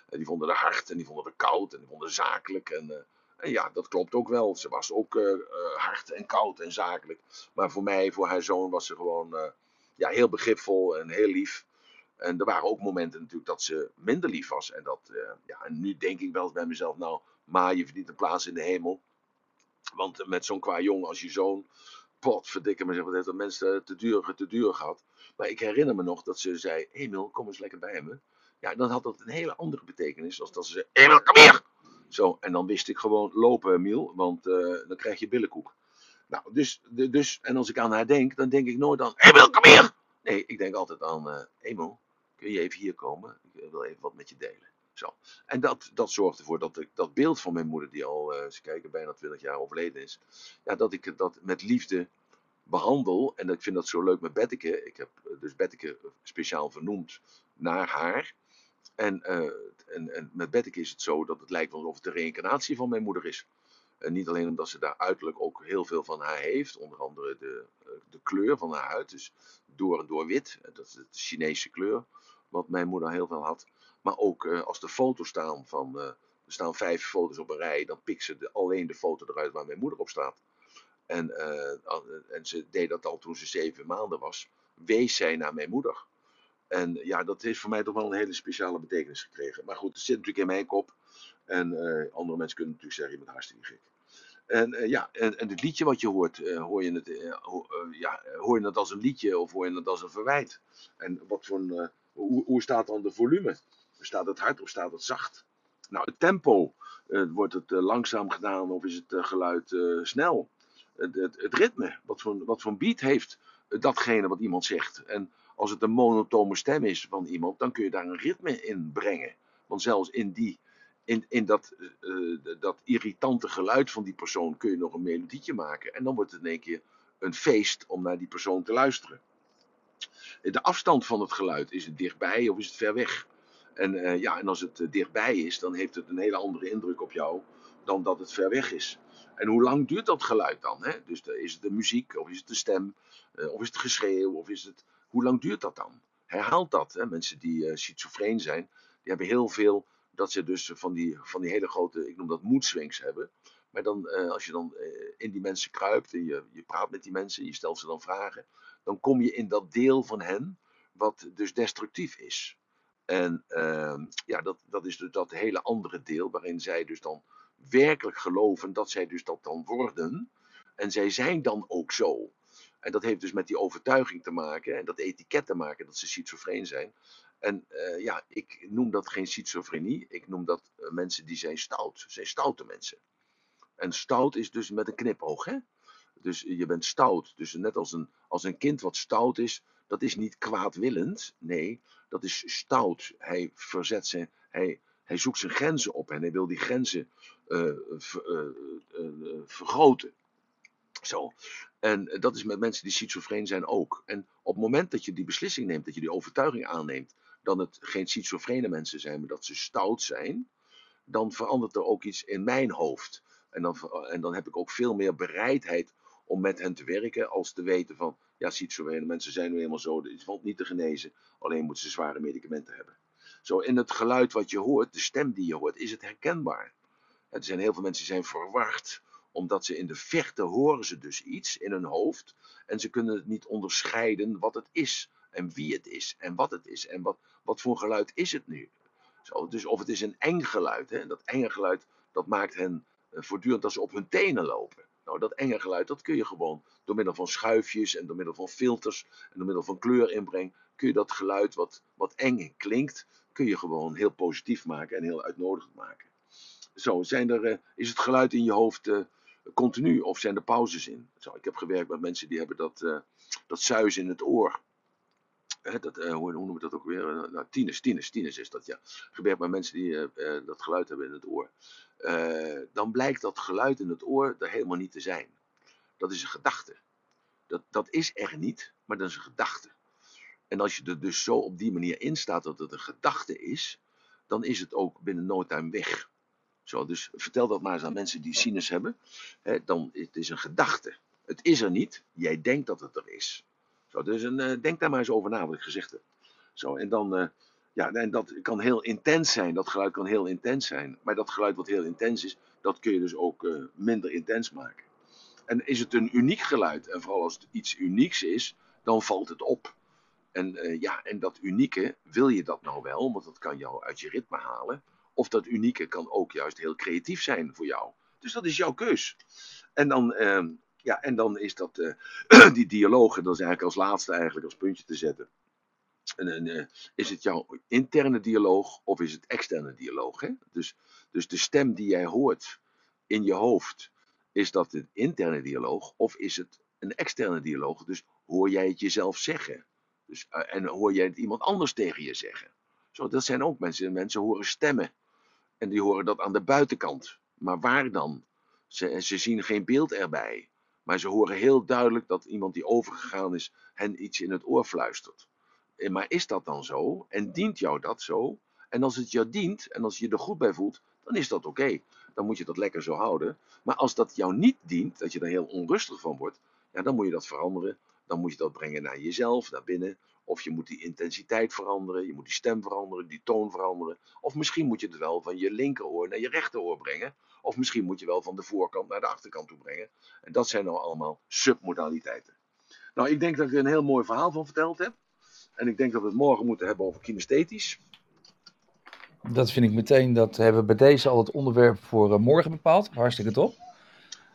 eh, die vonden haar hard en die vonden haar koud en die vonden haar zakelijk. En, eh, ja, dat klopt ook wel. Ze was ook eh, hard en koud en zakelijk. Maar voor mij, voor haar zoon, was ze gewoon ja, heel begripvol en heel lief. En er waren ook momenten natuurlijk dat ze minder lief was. En, dat, ja, en nu denk ik wel bij mezelf, nou, ma, je verdient een plaats in de hemel. Want met zo'n qua jongen als je zoon, pot, verdikke me, zeg, wat heeft dat mensen te duur, te duur gehad. Maar ik herinner me nog dat ze zei, Emil, kom eens lekker bij me. Ja, dan had dat een hele andere betekenis. Als dat ze zei, Emil, kom hier! Zo, en dan wist ik gewoon lopen, Emiel, want eh, dan krijg je billenkoek. Nou, dus, dus, en als ik aan haar denk, dan denk ik nooit aan, Emil, kom hier! Nee, ik denk altijd aan, eh Emil, kun je even hier komen? Ik wil even wat met je delen. Zo. En dat, dat zorgt ervoor dat ik dat beeld van mijn moeder, die al, eh ze kijken, bijna 20 jaar overleden is, ja, dat ik dat met liefde behandel. En ik vind dat zo leuk met Betteke. Ik heb eh, dus Betteke speciaal vernoemd naar haar. En, eh, en, en met Betteke is het zo dat het lijkt alsof het de reïncarnatie van mijn moeder is. En niet alleen omdat ze daar uiterlijk ook heel veel van haar heeft, onder andere de, eh, de kleur van haar huid, dus door en door wit, Eh, dat is de Chinese kleur, wat mijn moeder heel veel had. Maar ook eh, als de foto's staan van, eh, er staan vijf foto's op een rij, dan pikt ze alleen de foto eruit waar mijn moeder op staat. En, eh, en ze deed dat al toen ze zeven maanden was, wees zij naar mijn moeder. En ja, dat heeft voor mij toch wel een hele speciale betekenis gekregen. Maar goed, het zit natuurlijk in mijn kop. En andere mensen kunnen natuurlijk zeggen, je bent hartstikke gek. En ja, en, en het liedje wat je hoort, hoor, je het, ja, hoor je het als een liedje of hoor je het als een verwijt? En wat voor hoe, hoe staat dan de volume? Staat het hard of staat het zacht? Nou, het tempo, eh, wordt het eh, langzaam gedaan of is het eh, geluid snel? Het, het, ritme, wat voor, wat beat heeft datgene wat iemand zegt? En als het een monotone stem is van iemand, dan kun je daar een ritme in brengen. Want zelfs in, die, in, in dat, dat irritante geluid van die persoon kun je nog een melodietje maken. En dan wordt het in één keer een feest om naar die persoon te luisteren. De afstand van het geluid, is het dichtbij of is het ver weg? En, eh, ja, en als het eh, dichtbij is, dan heeft het een hele andere indruk op jou dan dat het ver weg is. En hoe lang duurt dat geluid dan? Hè? Dus is het de muziek, of is het de stem, eh, of is het geschreeuw, of is het... Hoe lang duurt dat dan? Herhaalt dat. Hè? Mensen die schizofreen zijn, die hebben heel veel dat ze dus van die, van die hele grote, ik noem dat mood swings hebben. Maar dan, als je dan in die mensen kruipt en je, je praat met die mensen, je stelt ze dan vragen, dan kom je in dat deel van hen wat dus destructief is. En ehm, ja, dat, dat is dus dat hele andere deel waarin zij dus dan werkelijk geloven dat zij dus dat dan worden. En zij zijn dan ook zo. En dat heeft dus met die overtuiging te maken en dat etiket te maken dat ze schizofreen zijn. En eh, ja, ik noem dat geen schizofrenie. Ik noem dat eh, mensen die zijn stout. Zijn stoute mensen. En stout is dus met een knipoog, hè? Dus je bent stout. Dus net als een, als een kind wat stout is, dat is niet kwaadwillend. Nee, dat is stout. Hij verzet zijn, hij, hij zoekt zijn grenzen op en hij wil die grenzen eh, eh, eh, vergroten. Zo. En dat is met mensen die schizofreen zijn ook. En op het moment dat je die beslissing neemt, dat je die overtuiging aanneemt, dat het geen schizofrene mensen zijn, maar dat ze stout zijn, dan verandert er ook iets in mijn hoofd. En dan, en dan heb ik ook veel meer bereidheid om met hen te werken, als te weten van, Ja, schizofrene mensen zijn nu eenmaal zo, het valt niet te genezen. Alleen moeten ze zware medicamenten hebben. Zo, in het geluid wat je hoort, de stem die je hoort, is het herkenbaar. Er zijn heel veel mensen die zijn verward, omdat ze in de verte horen ze dus iets in hun hoofd. En ze kunnen het niet onderscheiden wat het is. En wie het is. En wat het is. En wat, wat voor geluid is het nu. Zo, dus of het is een eng geluid. Hè? Dat enge geluid, dat maakt hen eh, voortdurend dat ze op hun tenen lopen. Nou, dat enge geluid, dat kun je gewoon door middel van schuifjes en door middel van filters en door middel van kleurinbreng, kun je dat geluid wat, wat eng klinkt, kun je gewoon heel positief maken en heel uitnodigend maken. Zo, zijn er, uh, is het geluid in je hoofd uh, continu of zijn er pauzes in? Zo, ik heb gewerkt met mensen die hebben dat, uh, dat suis in het oor. Dat, hoe, hoe noemen we dat ook weer? nou, tinus, tinus, tinus is dat, ja. Gewerkt met mensen die dat geluid hebben in het oor. dan blijkt dat geluid in het oor er helemaal niet te zijn. Dat is een gedachte. Dat, dat is er niet, maar dat is een gedachte. En als je er dus zo op die manier in staat dat het een gedachte is, dan is het ook binnen no time weg. Zo, dus vertel dat maar eens aan mensen die sinus hebben. Hè, dan het is een gedachte. Het is er niet. Jij denkt dat het er is. Dus een, uh, denk daar maar eens over na wat ik gezegd heb. Zo, en dan, uh, ja, en dat kan heel intens zijn. Dat geluid kan heel intens zijn. Maar dat geluid wat heel intens is, dat kun je dus ook uh, minder intens maken. En is het een uniek geluid, en vooral als het iets unieks is, dan valt het op. En ja, en dat unieke, wil je dat nou wel? Want dat kan jou uit je ritme halen. Of dat unieke kan ook juist heel creatief zijn voor jou. Dus dat is jouw keus. En dan, uh, ja, en dan is dat, uh, die dialoog, en dat is eigenlijk als laatste eigenlijk als puntje te zetten. En, en uh, is het jouw interne dialoog of is het externe dialoog? Hè? Dus, dus de stem die jij hoort in je hoofd, is dat een interne dialoog of is het een externe dialoog? Dus hoor jij het jezelf zeggen? Dus, uh, en hoor jij het iemand anders tegen je zeggen? Zo, dat zijn ook mensen. Mensen horen stemmen. En die horen dat aan de buitenkant. Maar waar dan? Ze, ze zien geen beeld erbij. Maar ze horen heel duidelijk dat iemand die overgegaan is hen iets in het oor fluistert. En, maar is dat dan zo? En dient jou dat zo? En als het jou dient en als je je er goed bij voelt, dan is dat oké. Dan moet je dat lekker zo houden. Maar als dat jou niet dient, dat je er heel onrustig van wordt, ja, dan moet je dat veranderen. Dan moet je dat brengen naar jezelf, naar binnen. Of je moet die intensiteit veranderen, je moet die stem veranderen, die toon veranderen. Of misschien moet je het wel van je linkeroor naar je rechteroor brengen. Of misschien moet je wel van de voorkant naar de achterkant toe brengen. En dat zijn nou allemaal submodaliteiten. Nou, ik denk dat ik er een heel mooi verhaal van verteld heb. En ik denk dat we het morgen moeten hebben over kinesthetisch. Dat vind ik meteen, dat hebben we bij deze al het onderwerp voor uh, morgen bepaald. Hartstikke top.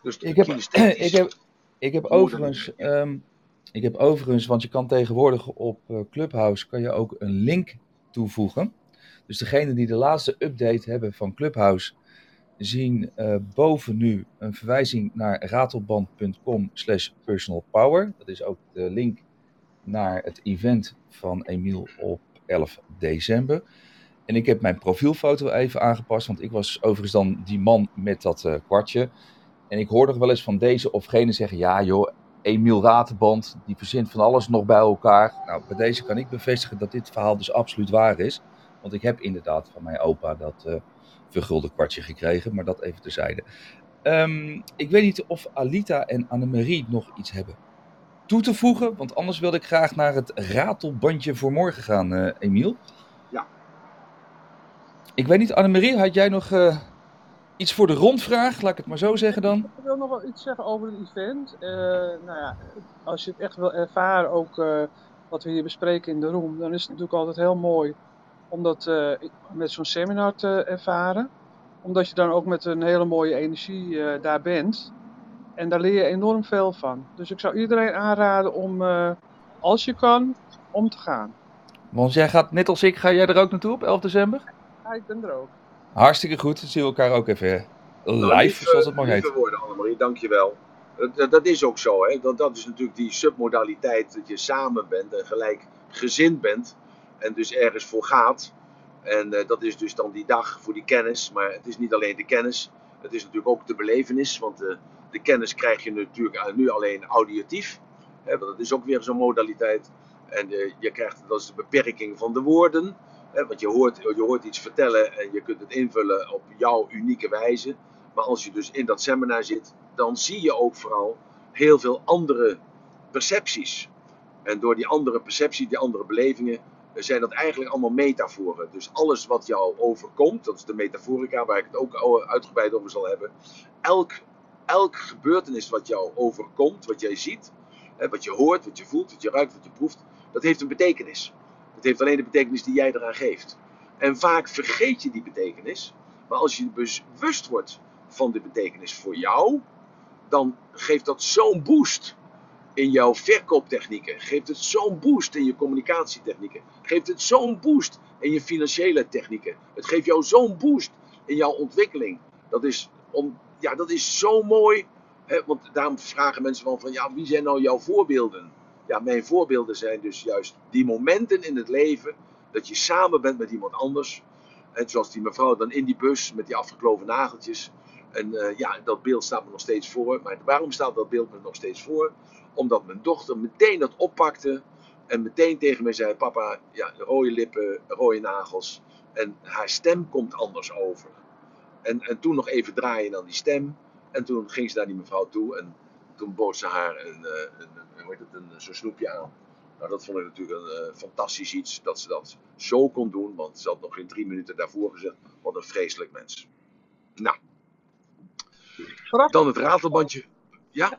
Dus ik heb, ik heb, ik heb overigens, um, ik heb overigens, want je kan tegenwoordig op uh, Clubhouse kan je ook een link toevoegen. Dus degene die de laatste update hebben van Clubhouse, zien uh, boven nu een verwijzing naar ratelband.com slash personalpower. Dat is ook de link naar het event van Emiel op 11 december. En ik heb mijn profielfoto even aangepast, want ik was overigens dan die man met dat uh, kwartje. En ik hoor nog wel eens van deze of gene zeggen, ja joh, Emiel Ratenband, die verzint van alles nog bij elkaar. Nou, bij deze kan ik bevestigen dat dit verhaal dus absoluut waar is. Want ik heb inderdaad van mijn opa dat uh, vergulde kwartje gekregen, maar dat even terzijde. Um, ik weet niet of Alita en Annemarie nog iets hebben toe te voegen, want anders wilde ik graag naar het ratelbandje voor morgen gaan, uh, Emiel. Ja. Ik weet niet, Annemarie, had jij nog uh, iets voor de rondvraag? Laat ik het maar zo zeggen dan. Ik wil nog wel iets zeggen over het event. Uh, nou ja, als je het echt wil ervaren, ook uh, wat we hier bespreken in de room, dan is het natuurlijk altijd heel mooi om dat uh, met zo'n seminar te ervaren. Omdat je dan ook met een hele mooie energie daar bent. En daar leer je enorm veel van. Dus ik zou iedereen aanraden om, als je kan, om te gaan. Want jij gaat, net als ik, ga jij er ook naartoe op 11 december? Ja, ik ben er ook. Hartstikke goed. Dan zien we elkaar ook even live, nou, lieve, zoals het heet. Lieve woorden, Annemarie. Dankjewel. Dat, dat is ook zo. Hè? Dat, dat is natuurlijk die submodaliteit. Dat je samen bent en gelijk gezind bent. En dus ergens voor gaat. En uh, dat is dus dan die dag voor die kennis. Maar het is niet alleen de kennis. Het is natuurlijk ook de belevenis. Want uh, de kennis krijg je natuurlijk nu alleen auditief. Hè? Want dat is ook weer zo'n modaliteit. En uh, je krijgt, dat is de beperking van de woorden. Want je hoort, je hoort iets vertellen en je kunt het invullen op jouw unieke wijze. Maar als je dus in dat seminar zit, dan zie je ook vooral heel veel andere percepties. En door die andere perceptie, die andere belevingen, eh, zijn dat eigenlijk allemaal metaforen. Dus alles wat jou overkomt, dat is de metaforica waar ik het ook uitgebreid over zal hebben. Elk, elk gebeurtenis wat jou overkomt, wat jij ziet, wat je hoort, wat je voelt, wat je ruikt, wat je proeft, dat heeft een betekenis. Het heeft alleen de betekenis die jij eraan geeft. En vaak vergeet je die betekenis. Maar als je bewust wordt van de betekenis voor jou, dan geeft dat zo'n boost in jouw verkooptechnieken. Geeft het zo'n boost in je communicatietechnieken. Geeft het zo'n boost in je financiële technieken. Het geeft jou zo'n boost in jouw ontwikkeling. Dat is, om, ja, dat is zo mooi. Want daarom vragen mensen van, van, ja, wie zijn nou jouw voorbeelden? Ja, mijn voorbeelden zijn dus juist die momenten in het leven dat je samen bent met iemand anders. En zoals die mevrouw dan in die bus met die afgekloven nageltjes. En uh, ja, dat beeld staat me nog steeds voor. Maar waarom staat dat beeld me nog steeds voor? Omdat mijn dochter meteen dat oppakte. En meteen tegen mij zei: Papa, ja, rode lippen, rode nagels. En haar stem komt anders over. En, en toen nog even draaien aan die stem. En toen ging ze naar die mevrouw toe. En toen bood ze haar een, eh, een, een, hoe heet het, een, zo'n snoepje aan. Nou, dat vond ik natuurlijk een uh, fantastisch iets dat ze dat zo kon doen. Want ze had nog geen drie minuten daarvoor gezegd: wat een vreselijk mens. Nou, dan het ratelbandje. Ja?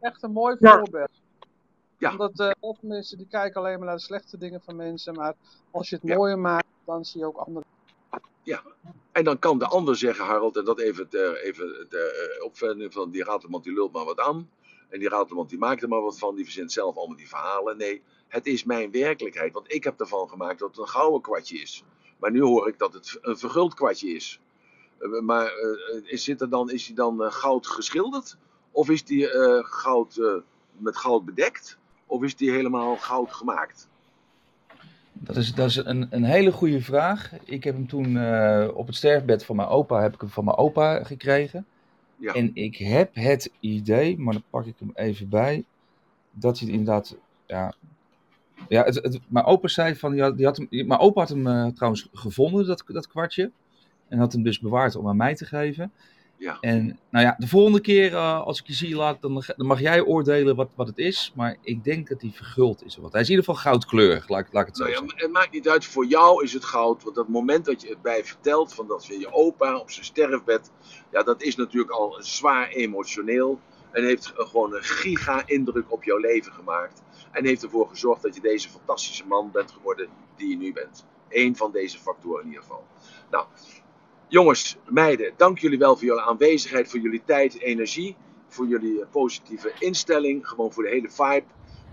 Echt een mooi voorbeeld. Ja. Omdat uh, mensen die kijken alleen maar naar de slechte dingen van mensen. Maar als je het ja. mooier maakt, dan zie je ook andere. Ja, en dan kan de ander zeggen, Harold, en dat even, ter, even ter, uh, opvulling van die ratelband die lult maar wat aan. En die ratelband die maakt er maar wat van, die verzint zelf allemaal die verhalen. Nee, het is mijn werkelijkheid, want ik heb ervan gemaakt dat het een gouden kwartje is. Maar nu hoor ik dat het een verguld kwartje is. Uh, maar is, zit er dan, is die dan goud geschilderd? Of is die goud met goud bedekt? Of is die helemaal goud gemaakt? Dat is, dat is een, een hele goede vraag. Ik heb hem toen uh, op het sterfbed van mijn opa, heb ik hem van mijn opa gekregen. Ja. En ik heb het idee, maar dan pak ik hem even bij, dat hij inderdaad, ja, ja het, het, mijn opa zei van, die had, die had hem, mijn opa had hem uh, trouwens gevonden, dat, dat kwartje. En had hem dus bewaard om aan mij te geven. Ja. En nou ja, de volgende keer uh, als ik je zie laat, dan, dan, mag jij oordelen wat, wat het is. Maar ik denk dat hij verguld is. Want hij is in ieder geval goudkleurig, laat, laat ik het zo nou ja, Het maakt niet uit, voor jou is het goud. Want dat moment dat je het bij vertelt, van dat je je opa op zijn sterfbed. Ja, dat is natuurlijk al zwaar emotioneel. En heeft gewoon een giga-indruk op jouw leven gemaakt. En heeft ervoor gezorgd dat je deze fantastische man bent geworden die je nu bent. Eén van deze factoren in ieder geval. Nou, Jongens, meiden, dank jullie wel voor jullie aanwezigheid, voor jullie tijd, energie, voor jullie eh, positieve instelling, gewoon voor de hele vibe.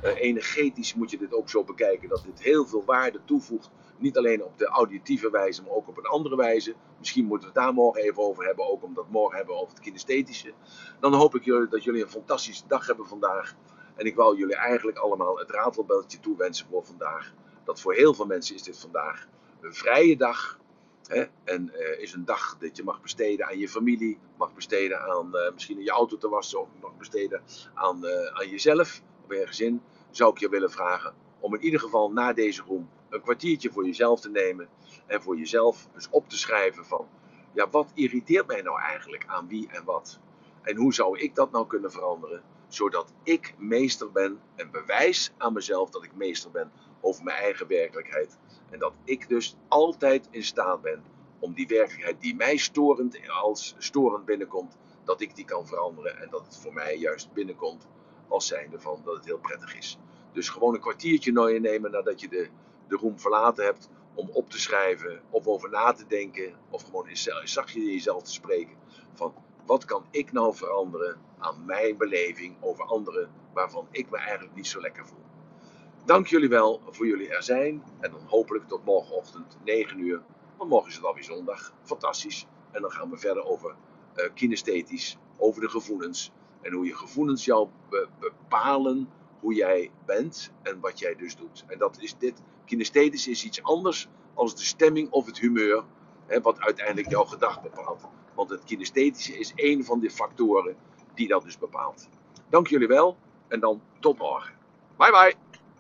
Uh, energetisch moet je dit ook zo bekijken dat dit heel veel waarde toevoegt. Niet alleen op de auditieve wijze, maar ook op een andere wijze. Misschien moeten we het daar morgen even over hebben, ook omdat morgen hebben over het kinesthetische. Dan hoop ik jullie dat jullie een fantastische dag hebben vandaag. En ik wou jullie eigenlijk allemaal het ratelbelletje toewensen voor vandaag. Dat voor heel veel mensen is dit vandaag een vrije dag En uh, is een dag dat je mag besteden aan je familie, mag besteden aan uh, misschien je auto te wassen of mag besteden aan, uh, aan jezelf of je gezin, zou ik je willen vragen om in ieder geval na deze room een kwartiertje voor jezelf te nemen en voor jezelf dus op te schrijven van, ja, wat irriteert mij nou eigenlijk aan wie en wat? En hoe zou ik dat nou kunnen veranderen, zodat ik meester ben en bewijs aan mezelf dat ik meester ben over mijn eigen werkelijkheid en dat ik dus altijd in staat ben om die werkelijkheid die mij storend als storend binnenkomt, dat ik die kan veranderen en dat het voor mij juist binnenkomt als zijnde van dat het heel prettig is. Dus gewoon een kwartiertje nooit nemen nadat je de, de room verlaten hebt om op te schrijven of over na te denken of gewoon zachtjes jezelf te spreken van wat kan ik nou veranderen aan mijn beleving over anderen waarvan ik me eigenlijk niet zo lekker voel. Dank jullie wel voor jullie er zijn. En dan hopelijk tot morgenochtend 9 uur. Want morgen is het alweer zondag. Fantastisch. En dan gaan we verder over uh, kinesthetisch. Over de gevoelens. En hoe je gevoelens jou bepalen hoe jij bent en wat jij dus doet. En dat is dit. Kinesthetisch is iets anders als de stemming of het humeur. Hè, wat uiteindelijk jouw gedrag bepaalt. Want het kinesthetische is één van de factoren die dat dus bepaalt. Dank jullie wel. En dan tot morgen. Bye bye.